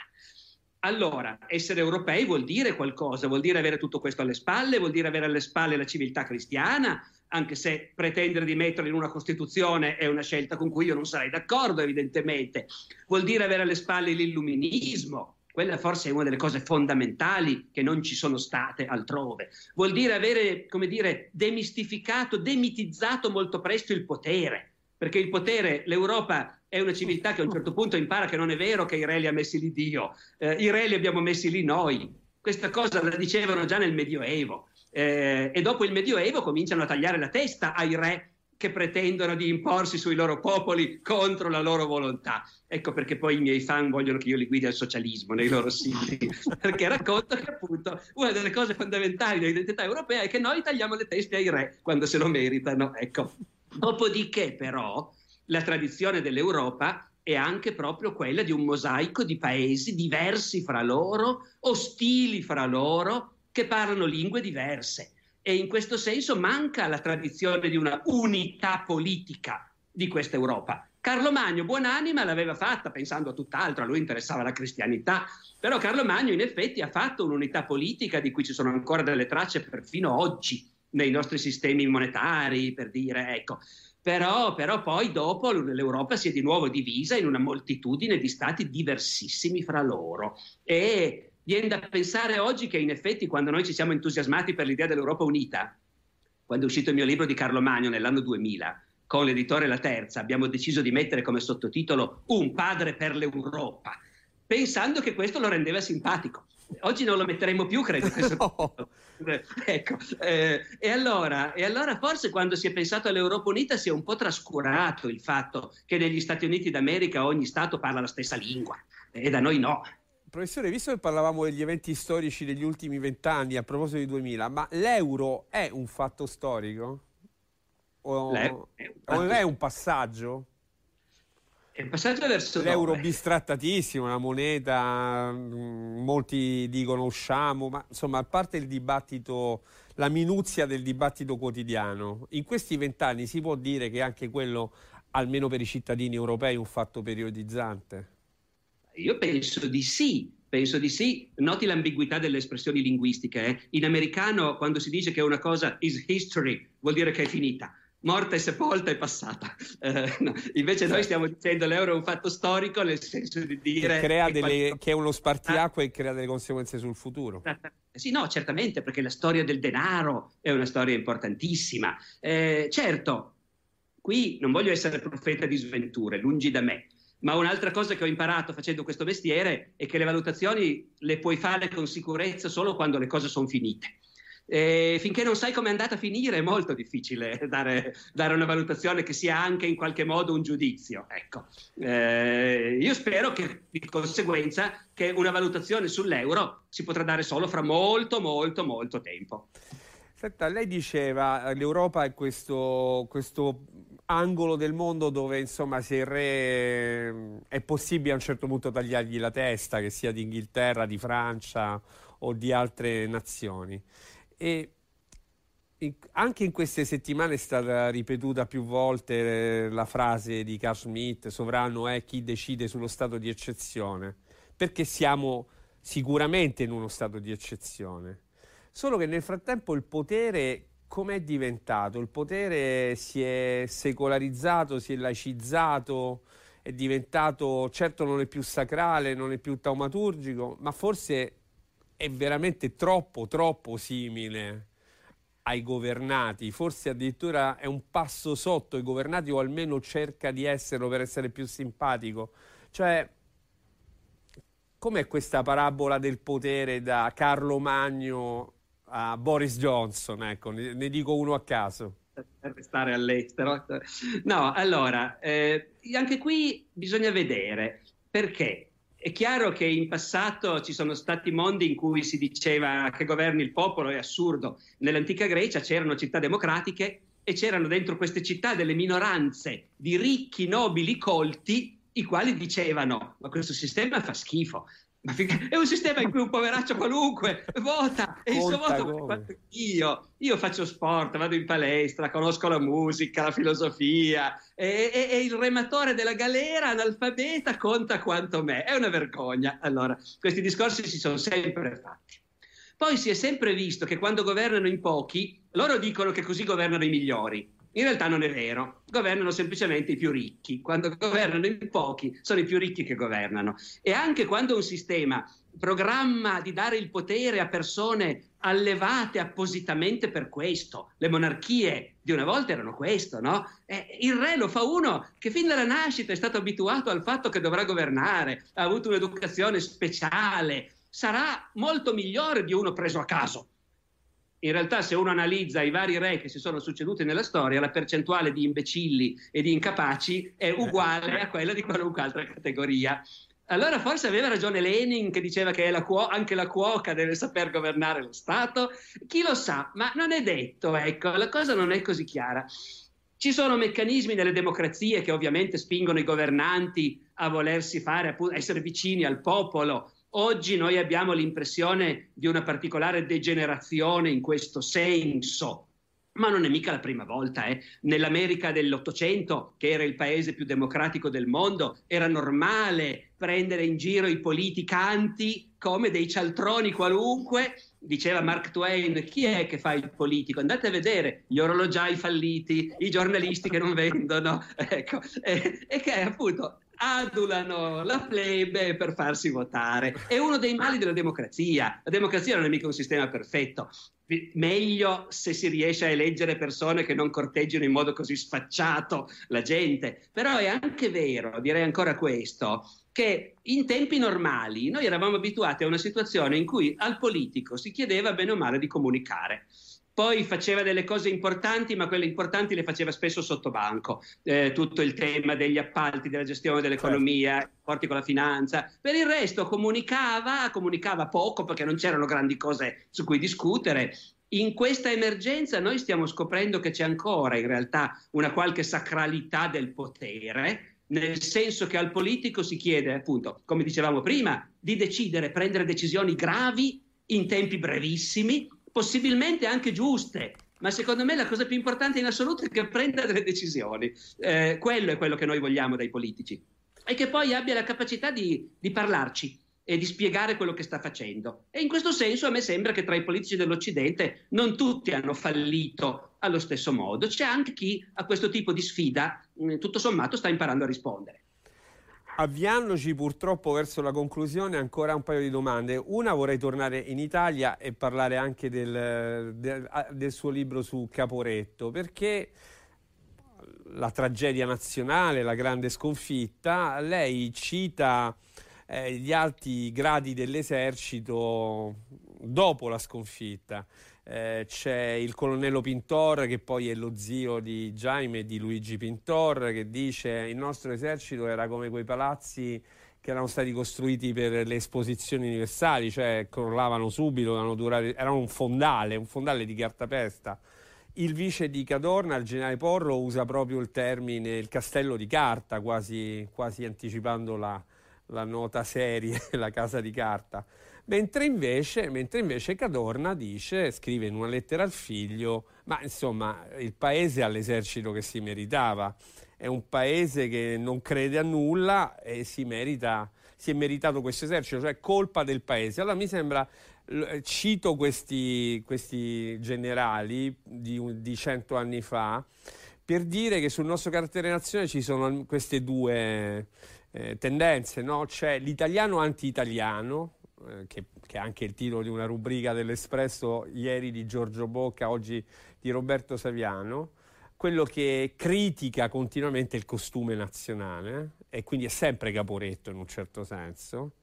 Allora, essere europei vuol dire qualcosa, vuol dire avere tutto questo alle spalle, vuol dire avere alle spalle la civiltà cristiana, anche se pretendere di metterla in una Costituzione è una scelta con cui io non sarei d'accordo, evidentemente. Vuol dire avere alle spalle l'illuminismo, quella forse è una delle cose fondamentali che non ci sono state altrove. Vuol dire avere, come dire, demistificato, demitizzato molto presto il potere, perché il potere, l'Europa è una civiltà che a un certo punto impara che non è vero che i re li ha messi lì Dio, eh, i re li abbiamo messi lì noi. Questa cosa la dicevano già nel Medioevo eh, e dopo il Medioevo cominciano a tagliare la testa ai re che pretendono di imporsi sui loro popoli contro la loro volontà. Ecco perché poi i miei fan vogliono che io li guidi al socialismo nei loro siti, perché racconto che appunto una delle cose fondamentali dell'identità europea è che noi tagliamo le teste ai re quando se lo meritano. Ecco. Dopodiché però la tradizione dell'Europa è anche proprio quella di un mosaico di paesi diversi fra loro, ostili fra loro, che parlano lingue diverse. E in questo senso manca la tradizione di una unità politica di questa Europa. Carlo Magno, buonanima, l'aveva fatta pensando a tutt'altro, a lui interessava la cristianità, però Carlo Magno in effetti ha fatto un'unità politica di cui ci sono ancora delle tracce perfino oggi nei nostri sistemi monetari, per dire, ecco. Però, però, poi dopo l'Europa si è di nuovo divisa in una moltitudine di stati diversissimi fra loro e viene da pensare oggi che in effetti quando noi ci siamo entusiasmati per l'idea dell'Europa unita, quando è uscito il mio libro di Carlo Magno nell'anno 2000, con l'editore La Terza, abbiamo deciso di mettere come sottotitolo Un padre per l'Europa, pensando che questo lo rendeva simpatico. Oggi non lo metteremo più, credo. No. ecco, eh, e, allora, e, allora, forse quando si è pensato all'Europa Unita si è un po' trascurato il fatto che negli Stati Uniti d'America ogni Stato parla la stessa lingua e da noi no. Professore, visto che parlavamo degli eventi storici degli ultimi vent'anni a proposito di 2000, ma l'euro è un fatto storico? O, è un, fatto... o è un passaggio? È un passaggio verso L'euro dove? bistrattatissimo, una moneta, mm, molti dicono usciamo, ma insomma, a parte il dibattito, la minuzia del dibattito quotidiano, in questi vent'anni si può dire che anche quello, almeno per i cittadini europei, è un fatto periodizzante? Io penso di sì, penso di sì. Noti l'ambiguità delle espressioni linguistiche. Eh? In americano, quando si dice che una cosa is history, vuol dire che è finita morta e sepolta e passata. Eh, no. Invece noi stiamo dicendo l'euro è un fatto storico nel senso di dire... Che, crea delle, qualcosa... che è uno spartiacque ah. e crea delle conseguenze sul futuro. Sì, no, certamente, perché la storia del denaro è una storia importantissima. Eh, certo, qui non voglio essere profeta di sventure, lungi da me, ma un'altra cosa che ho imparato facendo questo mestiere è che le valutazioni le puoi fare con sicurezza solo quando le cose sono finite. E finché non sai come è andata a finire è molto difficile dare, dare, una valutazione che sia anche in qualche modo un giudizio. Ecco. Eh, io spero che di conseguenza che una valutazione sull'euro si potrà dare solo fra molto, molto, molto tempo. Senta, lei diceva che l'Europa è questo, questo angolo del mondo dove insomma se il re è possibile a un certo punto tagliargli la testa, che sia di Inghilterra, di Francia o di altre nazioni. E in, anche in queste settimane è stata ripetuta più volte eh, la frase di Carl Schmitt, sovrano è chi decide sullo stato di eccezione, perché siamo sicuramente in uno stato di eccezione. Solo che nel frattempo il potere com'è diventato? Il potere si è secolarizzato, si è laicizzato, è diventato, certo non è più sacrale, non è più taumaturgico, ma forse è veramente troppo, troppo simile ai governati, forse addirittura è un passo sotto i governati o almeno cerca di esserlo per essere più simpatico. Cioè, com'è questa parabola del potere da Carlo Magno a Boris Johnson? Ecco, ne, dico uno a caso. Per restare all'estero. No, allora, eh, anche qui bisogna vedere perché è chiaro che in passato ci sono stati mondi in cui si diceva che governi il popolo, è assurdo. Nell'antica Grecia c'erano città democratiche e c'erano dentro queste città delle minoranze di ricchi, nobili, colti, i quali dicevano ma questo sistema fa schifo, è un sistema in cui un poveraccio qualunque vota e il suo voto io. Io faccio sport, vado in palestra, conosco la musica, la filosofia e, e, e, il rematore della galera analfabeta conta quanto me. È una vergogna. Allora, questi discorsi si sono sempre fatti. Poi si è sempre visto che quando governano in pochi, loro dicono che così governano i migliori. In realtà non è vero, governano semplicemente i più ricchi. Quando governano in pochi, sono i più ricchi che governano. E anche quando un sistema programma di dare il potere a persone allevate appositamente per questo, le monarchie di una volta erano questo, no? Eh, il re lo fa uno che fin dalla nascita è stato abituato al fatto che dovrà governare, ha avuto un'educazione speciale, sarà molto migliore di uno preso a caso in realtà se uno analizza i vari re che si sono succeduti nella storia, la percentuale di imbecilli e di incapaci è uguale a quella di qualunque altra categoria. Allora forse aveva ragione Lenin che diceva che la cuo- anche la cuoca deve saper governare lo Stato. Chi lo sa, ma non è detto, ecco, la cosa non è così chiara. Ci sono meccanismi nelle democrazie che ovviamente spingono i governanti a volersi fare, a essere vicini al popolo, Oggi noi abbiamo l'impressione di una particolare degenerazione in questo senso, ma non è mica la prima volta. Eh. Nell'America dell'Ottocento, che era il paese più democratico del mondo, era normale prendere in giro i politicanti come dei cialtroni qualunque. Diceva Mark Twain, chi è che fa il politico? Andate a vedere gli orologiai falliti, i giornalisti che non vendono, ecco, e, e che appunto adulano la plebe per farsi votare. È uno dei mali della democrazia. La democrazia non è mica un sistema perfetto. Meglio se si riesce a eleggere persone che non corteggino in modo così sfacciato la gente. Però è anche vero, direi ancora questo, che in tempi normali noi eravamo abituati a una situazione in cui al politico si chiedeva bene o male di comunicare poi faceva delle cose importanti, ma quelle importanti le faceva spesso sotto banco. Eh, tutto il tema degli appalti, della gestione dell'economia, certo. porti con la finanza. Per il resto comunicava, comunicava poco perché non c'erano grandi cose su cui discutere. In questa emergenza noi stiamo scoprendo che c'è ancora in realtà una qualche sacralità del potere, nel senso che al politico si chiede, appunto, come dicevamo prima, di decidere, prendere decisioni gravi in tempi brevissimi possibilmente anche giuste, ma secondo me la cosa più importante in assoluto è che prenda delle decisioni. Eh, quello è quello che noi vogliamo dai politici. E che poi abbia la capacità di, di parlarci, e di spiegare quello che sta facendo. E in questo senso a me sembra che tra i politici dell'Occidente non tutti hanno fallito allo stesso modo. C'è anche chi a questo tipo di sfida, tutto sommato, sta imparando a rispondere. Avviandoci purtroppo verso la conclusione, ancora un paio di domande. Una vorrei tornare in Italia e parlare anche del, del, del suo libro su Caporetto, perché la tragedia nazionale, la grande sconfitta, lei cita eh, gli alti gradi dell'esercito dopo la sconfitta. Eh, c'è il colonnello Pintor che poi è lo zio di Jaime e di Luigi Pintor che dice il nostro esercito era come quei palazzi che erano stati costruiti per le esposizioni universali, cioè crollavano subito, durati, erano un fondale, un fondale di cartapesta. Il vice di Cadorna, il generale Porro, usa proprio il termine il castello di carta, quasi, quasi anticipando la, la nota serie, la casa di carta. Mentre invece, mentre invece Cadorna dice, scrive in una lettera al figlio, ma insomma il paese ha l'esercito che si meritava, è un paese che non crede a nulla e si, merita, si è meritato questo esercito, cioè colpa del paese. Allora mi sembra, cito questi, questi generali di cento anni fa, per dire che sul nostro carattere nazionale ci sono queste due eh, tendenze, no? c'è l'italiano anti-italiano, che, che, è anche il titolo di una rubrica dell'Espresso ieri di Giorgio Bocca, oggi di Roberto Saviano, quello che critica continuamente il costume nazionale eh, e quindi è sempre caporetto in un certo senso,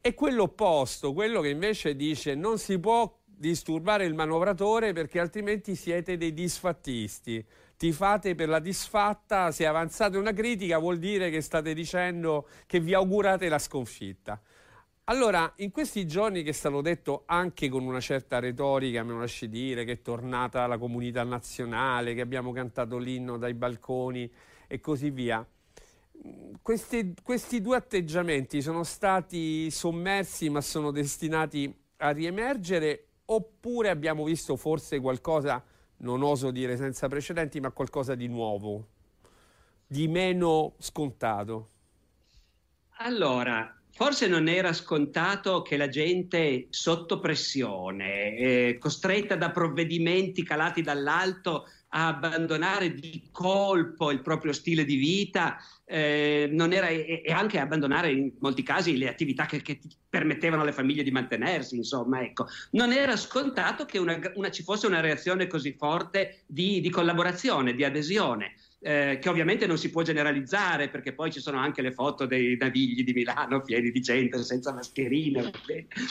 e quello opposto, quello che invece dice non si può disturbare il manovratore perché altrimenti siete dei disfattisti. Tifate per la disfatta, se avanzate una critica vuol dire che state dicendo che vi augurate la sconfitta. Allora, in questi giorni che è stato detto anche con una certa retorica, lo lasci dire, che è tornata la comunità nazionale, che abbiamo cantato l'inno dai balconi e così via, questi, questi due atteggiamenti sono stati sommersi ma sono destinati a riemergere oppure abbiamo visto forse qualcosa, non oso dire senza precedenti, ma qualcosa di nuovo, di meno scontato? Allora, Forse non era scontato che la gente sotto pressione, eh, costretta da provvedimenti calati dall'alto a abbandonare di colpo il proprio stile di vita eh, era, e, e, anche abbandonare in molti casi le attività che, che permettevano alle famiglie di mantenersi, insomma, ecco. Non era scontato che una, una, ci fosse una reazione così forte di, di collaborazione, di adesione eh, che ovviamente non si può generalizzare perché poi ci sono anche le foto dei navigli di Milano pieni di gente senza mascherine,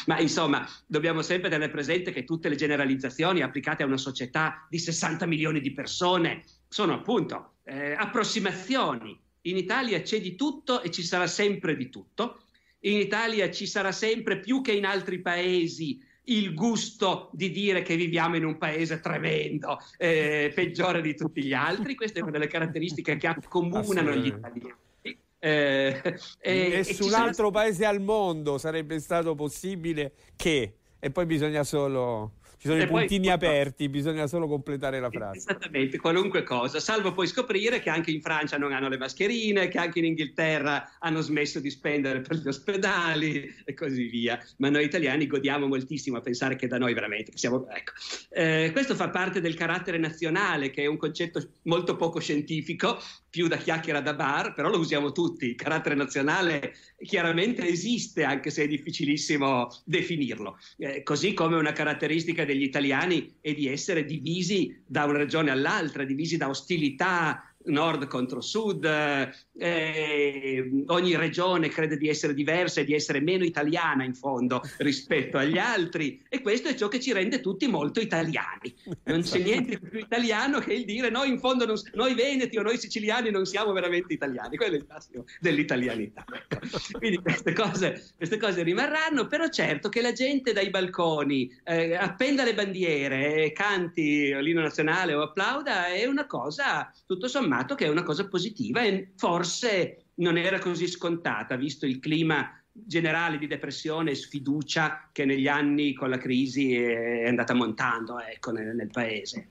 ma insomma dobbiamo sempre tenere presente che tutte le generalizzazioni applicate a una società di 60 milioni di persone sono appunto eh, approssimazioni. In Italia c'è di tutto e ci sarà sempre di tutto. In Italia ci sarà sempre più che in altri paesi il gusto di dire che viviamo in un paese tremendo, eh, peggiore di tutti gli altri. Questa è una delle caratteristiche che accomunano gli italiani. Eh, e, Nessun altro sarà... paese al mondo sarebbe stato possibile che, e poi bisogna solo ci sono e i puntini poi, aperti, bisogna solo completare la frase. Esattamente, qualunque cosa, salvo poi scoprire che anche in Francia non hanno le mascherine, che anche in Inghilterra hanno smesso di spendere per gli ospedali e così via. Ma noi italiani godiamo moltissimo a pensare che da noi veramente siamo... Ecco. Eh, questo fa parte del carattere nazionale, che è un concetto molto poco scientifico, più da chiacchiera da bar, però lo usiamo tutti. Il carattere nazionale chiaramente esiste, anche se è difficilissimo definirlo. Eh, così come una caratteristica degli italiani è di essere divisi da una regione all'altra, divisi da ostilità nord contro sud, eh, ogni regione crede di essere diversa e di essere meno italiana in fondo rispetto agli altri e questo è ciò che ci rende tutti molto italiani. Non c'è niente di più italiano che il dire noi in fondo, non, noi veneti o noi siciliani non siamo veramente italiani, quello è il tasso dell'italianità. Quindi queste cose, queste cose, rimarranno, però certo che la gente dai balconi eh, appenda le bandiere, canti l'inno nazionale o applauda è una cosa tutto sommato affermato che è una cosa positiva e forse non era così scontata, visto il clima generale di depressione e sfiducia che negli anni con la crisi è andata montando ecco, nel, nel paese.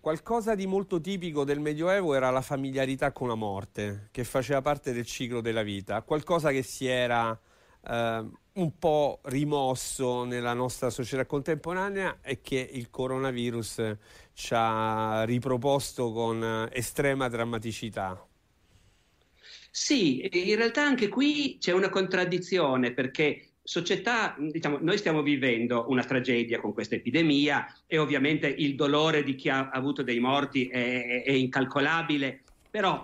Qualcosa di molto tipico del Medioevo era la familiarità con la morte, che faceva parte del ciclo della vita, qualcosa che si era eh, un po' rimosso nella nostra società contemporanea e che il coronavirus ci ha riproposto con estrema drammaticità. Sì, in realtà anche qui c'è una contraddizione perché società, diciamo, noi stiamo vivendo una tragedia con questa epidemia e ovviamente il dolore di chi ha avuto dei morti è, è incalcolabile, però,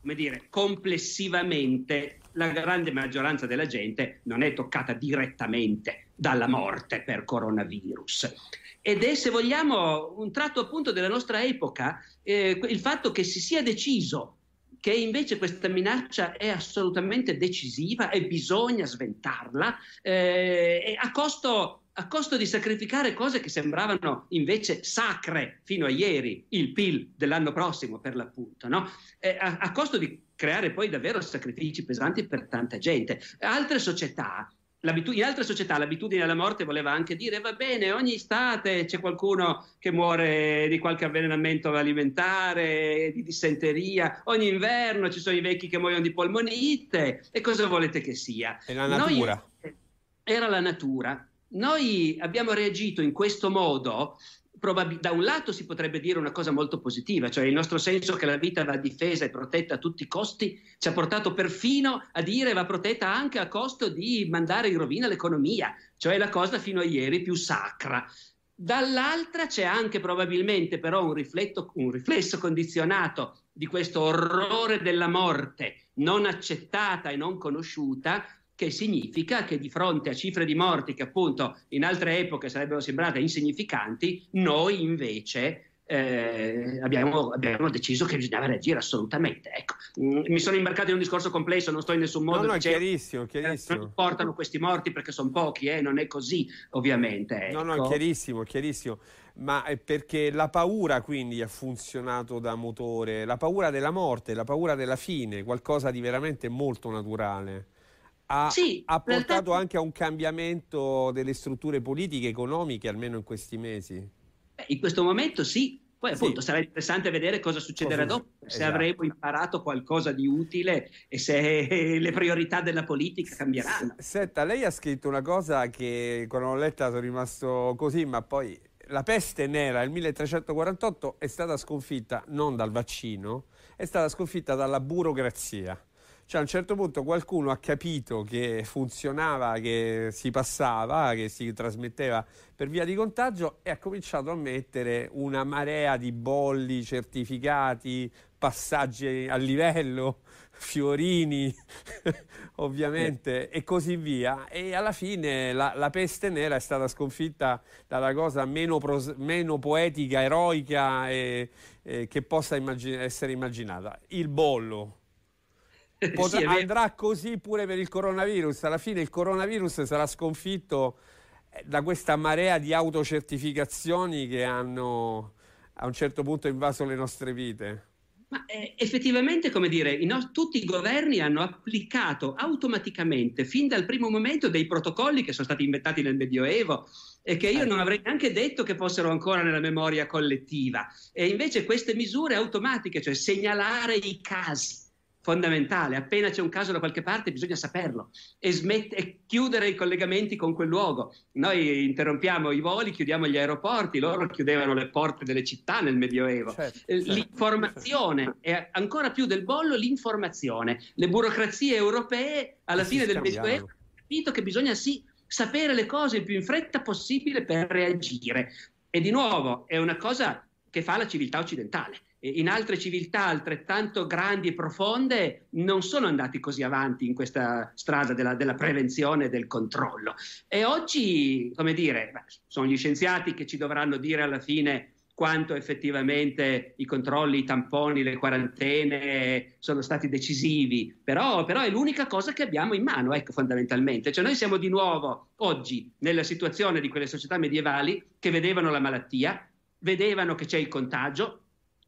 come dire, complessivamente la grande maggioranza della gente non è toccata direttamente dalla morte per coronavirus. Ed è, se vogliamo, un tratto appunto della nostra epoca, eh, il fatto che si sia deciso che invece questa minaccia è assolutamente decisiva e bisogna sventarla eh, a, costo, a costo di sacrificare cose che sembravano invece sacre fino a ieri, il PIL dell'anno prossimo per l'appunto, no? eh, a, a costo di creare poi davvero sacrifici pesanti per tanta gente. Altre società in altre società l'abitudine alla morte voleva anche dire va bene, ogni estate c'è qualcuno che muore di qualche avvelenamento alimentare, di dissenteria, ogni inverno ci sono i vecchi che muoiono di polmonite e cosa volete che sia? È la natura. Noi, era la natura. Noi abbiamo reagito in questo modo Probab- da un lato si potrebbe dire una cosa molto positiva, cioè il nostro senso che la vita va difesa e protetta a tutti i costi ci ha portato perfino a dire va protetta anche a costo di mandare in rovina l'economia, cioè la cosa fino a ieri più sacra. Dall'altra c'è anche probabilmente però un, rifletto, un riflesso condizionato di questo orrore della morte non accettata e non conosciuta che significa che di fronte a cifre di morti che appunto in altre epoche sarebbero sembrate insignificanti, noi invece eh, abbiamo, abbiamo, deciso che bisognava reagire assolutamente. Ecco, mm, mi sono imbarcato in un discorso complesso, non sto in nessun modo no, no, dicendo chiarissimo, chiarissimo. non portano questi morti perché sono pochi, eh, non è così ovviamente. Ecco. No, no, chiarissimo, chiarissimo. Ma è perché la paura quindi ha funzionato da motore, la paura della morte, la paura della fine, qualcosa di veramente molto naturale ha, sì, ha portato realtà... anche a un cambiamento delle strutture politiche, economiche, almeno in questi mesi? in questo momento sì. Poi appunto sì. sarà interessante vedere cosa succederà cosa... dopo, se esatto. avremo imparato qualcosa di utile e se le priorità della politica cambieranno. Senta, lei ha scritto una cosa che quando l'ho letta sono rimasto così, ma poi la peste nera nel 1348 è stata sconfitta non dal vaccino, è stata sconfitta dalla burocrazia. Cioè a un certo punto qualcuno ha capito che funzionava, che si passava, che si trasmetteva per via di contagio e ha cominciato a mettere una marea di bolli, certificati, passaggi a livello, fiorini, ovviamente, e così via. E alla fine la, la, peste nera è stata sconfitta dalla cosa meno, pros, meno poetica, eroica e, e che possa immagin- essere immaginata. Il bollo Potrà, sì, andrà così pure per il coronavirus. Alla fine il coronavirus sarà sconfitto eh, da questa marea di autocertificazioni che hanno a un certo punto invaso le nostre vite. Ma eh, effettivamente, come dire, i no- tutti i governi hanno applicato automaticamente, fin dal primo momento, dei protocolli che sono stati inventati nel Medioevo e che io non certo. avrei neanche detto che fossero ancora nella memoria collettiva. E invece queste misure automatiche, cioè segnalare i casi, fondamentale. Appena c'è un caso da qualche parte bisogna saperlo e, smet- e, chiudere i collegamenti con quel luogo. Noi interrompiamo i voli, chiudiamo gli aeroporti, loro chiudevano le porte delle città nel Medioevo. Certo, eh, certo, l'informazione certo. è ancora più del bollo l'informazione. Le burocrazie europee alla fine del Medioevo hanno capito che bisogna sì sapere le cose il più in fretta possibile per reagire. E di nuovo è una cosa che fa la civiltà occidentale in altre civiltà altrettanto grandi e profonde non sono andati così avanti in questa strada della, della prevenzione e del controllo. E oggi, come dire, sono gli scienziati che ci dovranno dire alla fine quanto effettivamente i controlli, i tamponi, le quarantene sono stati decisivi, però, però, è l'unica cosa che abbiamo in mano, ecco, fondamentalmente. Cioè noi siamo di nuovo oggi nella situazione di quelle società medievali che vedevano la malattia, vedevano che c'è il contagio,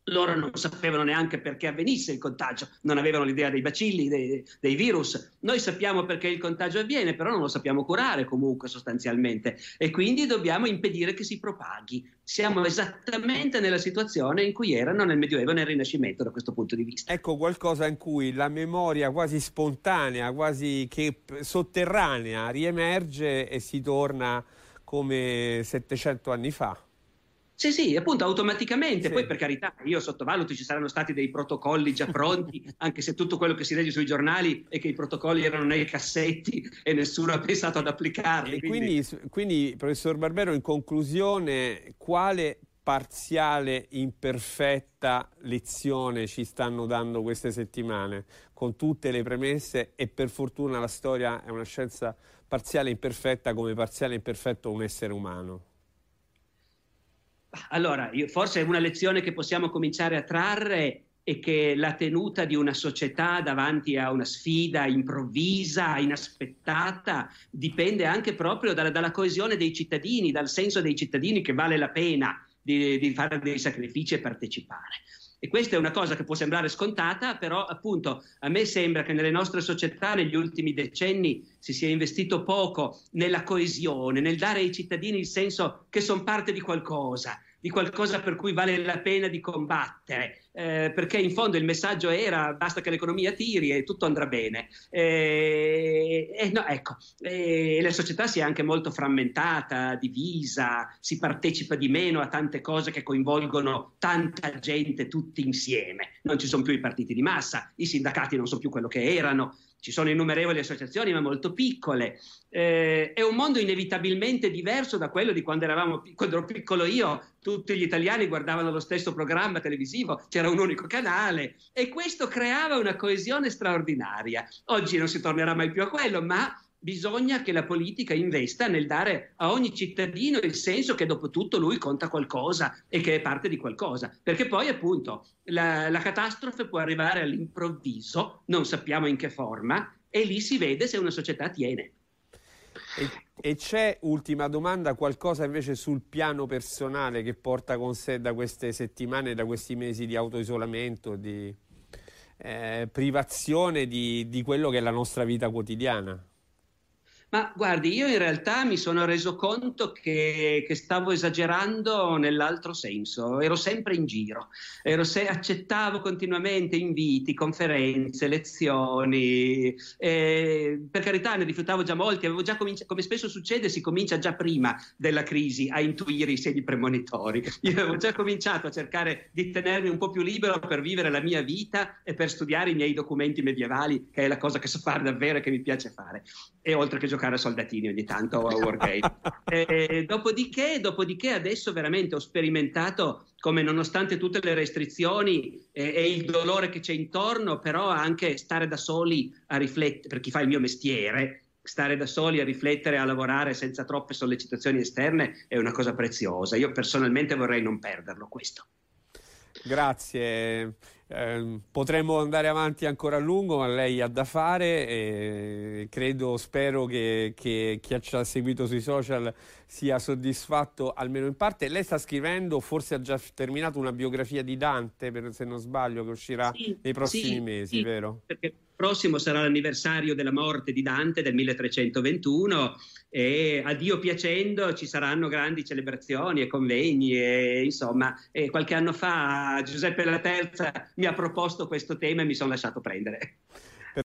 loro non sapevano neanche perché avvenisse il contagio, non avevano l'idea dei bacilli, dei, dei, virus. Noi sappiamo perché il contagio avviene, però non lo sappiamo curare comunque sostanzialmente e quindi dobbiamo impedire che si propaghi. Siamo esattamente nella situazione in cui erano nel Medioevo e nel Rinascimento da questo punto di vista. Ecco qualcosa in cui la memoria quasi spontanea, quasi che sotterranea riemerge e si torna come 700 anni fa. Sì, sì, appunto automaticamente, sì. poi per carità, io sottovaluto, ci saranno stati dei protocolli già pronti, anche se tutto quello che si legge sui giornali è che i protocolli erano nei cassetti e nessuno ha pensato ad applicarli. Quindi... Quindi, quindi, professor Barbero, in conclusione, quale parziale, imperfetta lezione ci stanno dando queste settimane, con tutte le premesse e per fortuna la storia è una scienza parziale imperfetta come parziale imperfetto un essere umano? Allora, io, forse una lezione che possiamo cominciare a trarre è che la tenuta di una società davanti a una sfida improvvisa, inaspettata, dipende anche proprio dalla, dalla coesione dei cittadini, dal senso dei cittadini che vale la pena di, di fare dei sacrifici e partecipare. E questa è una cosa che può sembrare scontata, però appunto a me sembra che nelle nostre società negli ultimi decenni si sia investito poco nella coesione, nel dare ai cittadini il senso che sono parte di qualcosa, di qualcosa per cui vale la pena di combattere, eh, perché in fondo il messaggio era basta che l'economia tiri e tutto andrà bene. Eh, eh, no, ecco, la società si è anche molto frammentata, divisa, si partecipa di meno a tante cose che coinvolgono tanta gente tutti insieme. Non ci sono più i partiti di massa, i sindacati non sono più quello che erano, ci sono innumerevoli associazioni, ma molto piccole. Eh, è un mondo inevitabilmente diverso da quello di quando, eravamo, quando ero piccolo io. Tutti gli italiani guardavano lo stesso programma televisivo, c'era un unico canale e questo creava una coesione straordinaria. Oggi non si tornerà mai più a quello, ma bisogna che la politica investa nel dare a ogni cittadino il senso che dopo tutto lui conta qualcosa e che è parte di qualcosa, perché poi appunto la, la catastrofe può arrivare all'improvviso, non sappiamo in che forma, e lì si vede se una società tiene. E, e, c'è, ultima domanda, qualcosa invece sul piano personale che porta con sé da queste settimane, da questi mesi di autoisolamento, di eh, privazione di, di quello che è la nostra vita quotidiana? Ma guardi, io in realtà mi sono reso conto che, che stavo esagerando nell'altro senso, ero sempre in giro, se, accettavo continuamente inviti, conferenze, lezioni, eh, per carità ne rifiutavo già molti, già cominci- come spesso succede si comincia già prima della crisi a intuire i segni premonitori, io avevo già cominciato a cercare di tenermi un po' più libero per vivere la mia vita e per studiare i miei documenti medievali, che è la cosa che so fare davvero e che mi piace fare, e oltre che giocare giocare a soldatini ogni tanto a Wargame. e, dopodiché, dopodiché adesso veramente ho sperimentato come nonostante tutte le restrizioni e, e, il dolore che c'è intorno, però anche stare da soli a riflettere, per chi fa il mio mestiere, stare da soli a riflettere, a lavorare senza troppe sollecitazioni esterne è una cosa preziosa. Io personalmente vorrei non perderlo questo. Grazie. Eh, potremmo andare avanti ancora a lungo, ma lei ha da fare e credo, spero che, che chi ci ha seguito sui social sia soddisfatto almeno in parte. Lei sta scrivendo, forse ha già terminato una biografia di Dante, per, se non sbaglio, che uscirà sì, nei prossimi sì, mesi, sì, vero? Perché prossimo sarà l'anniversario della morte di Dante del 1321 e a Dio piacendo ci saranno grandi celebrazioni e convegni e insomma e qualche anno fa Giuseppe la Terza mi ha proposto questo tema e mi sono lasciato prendere.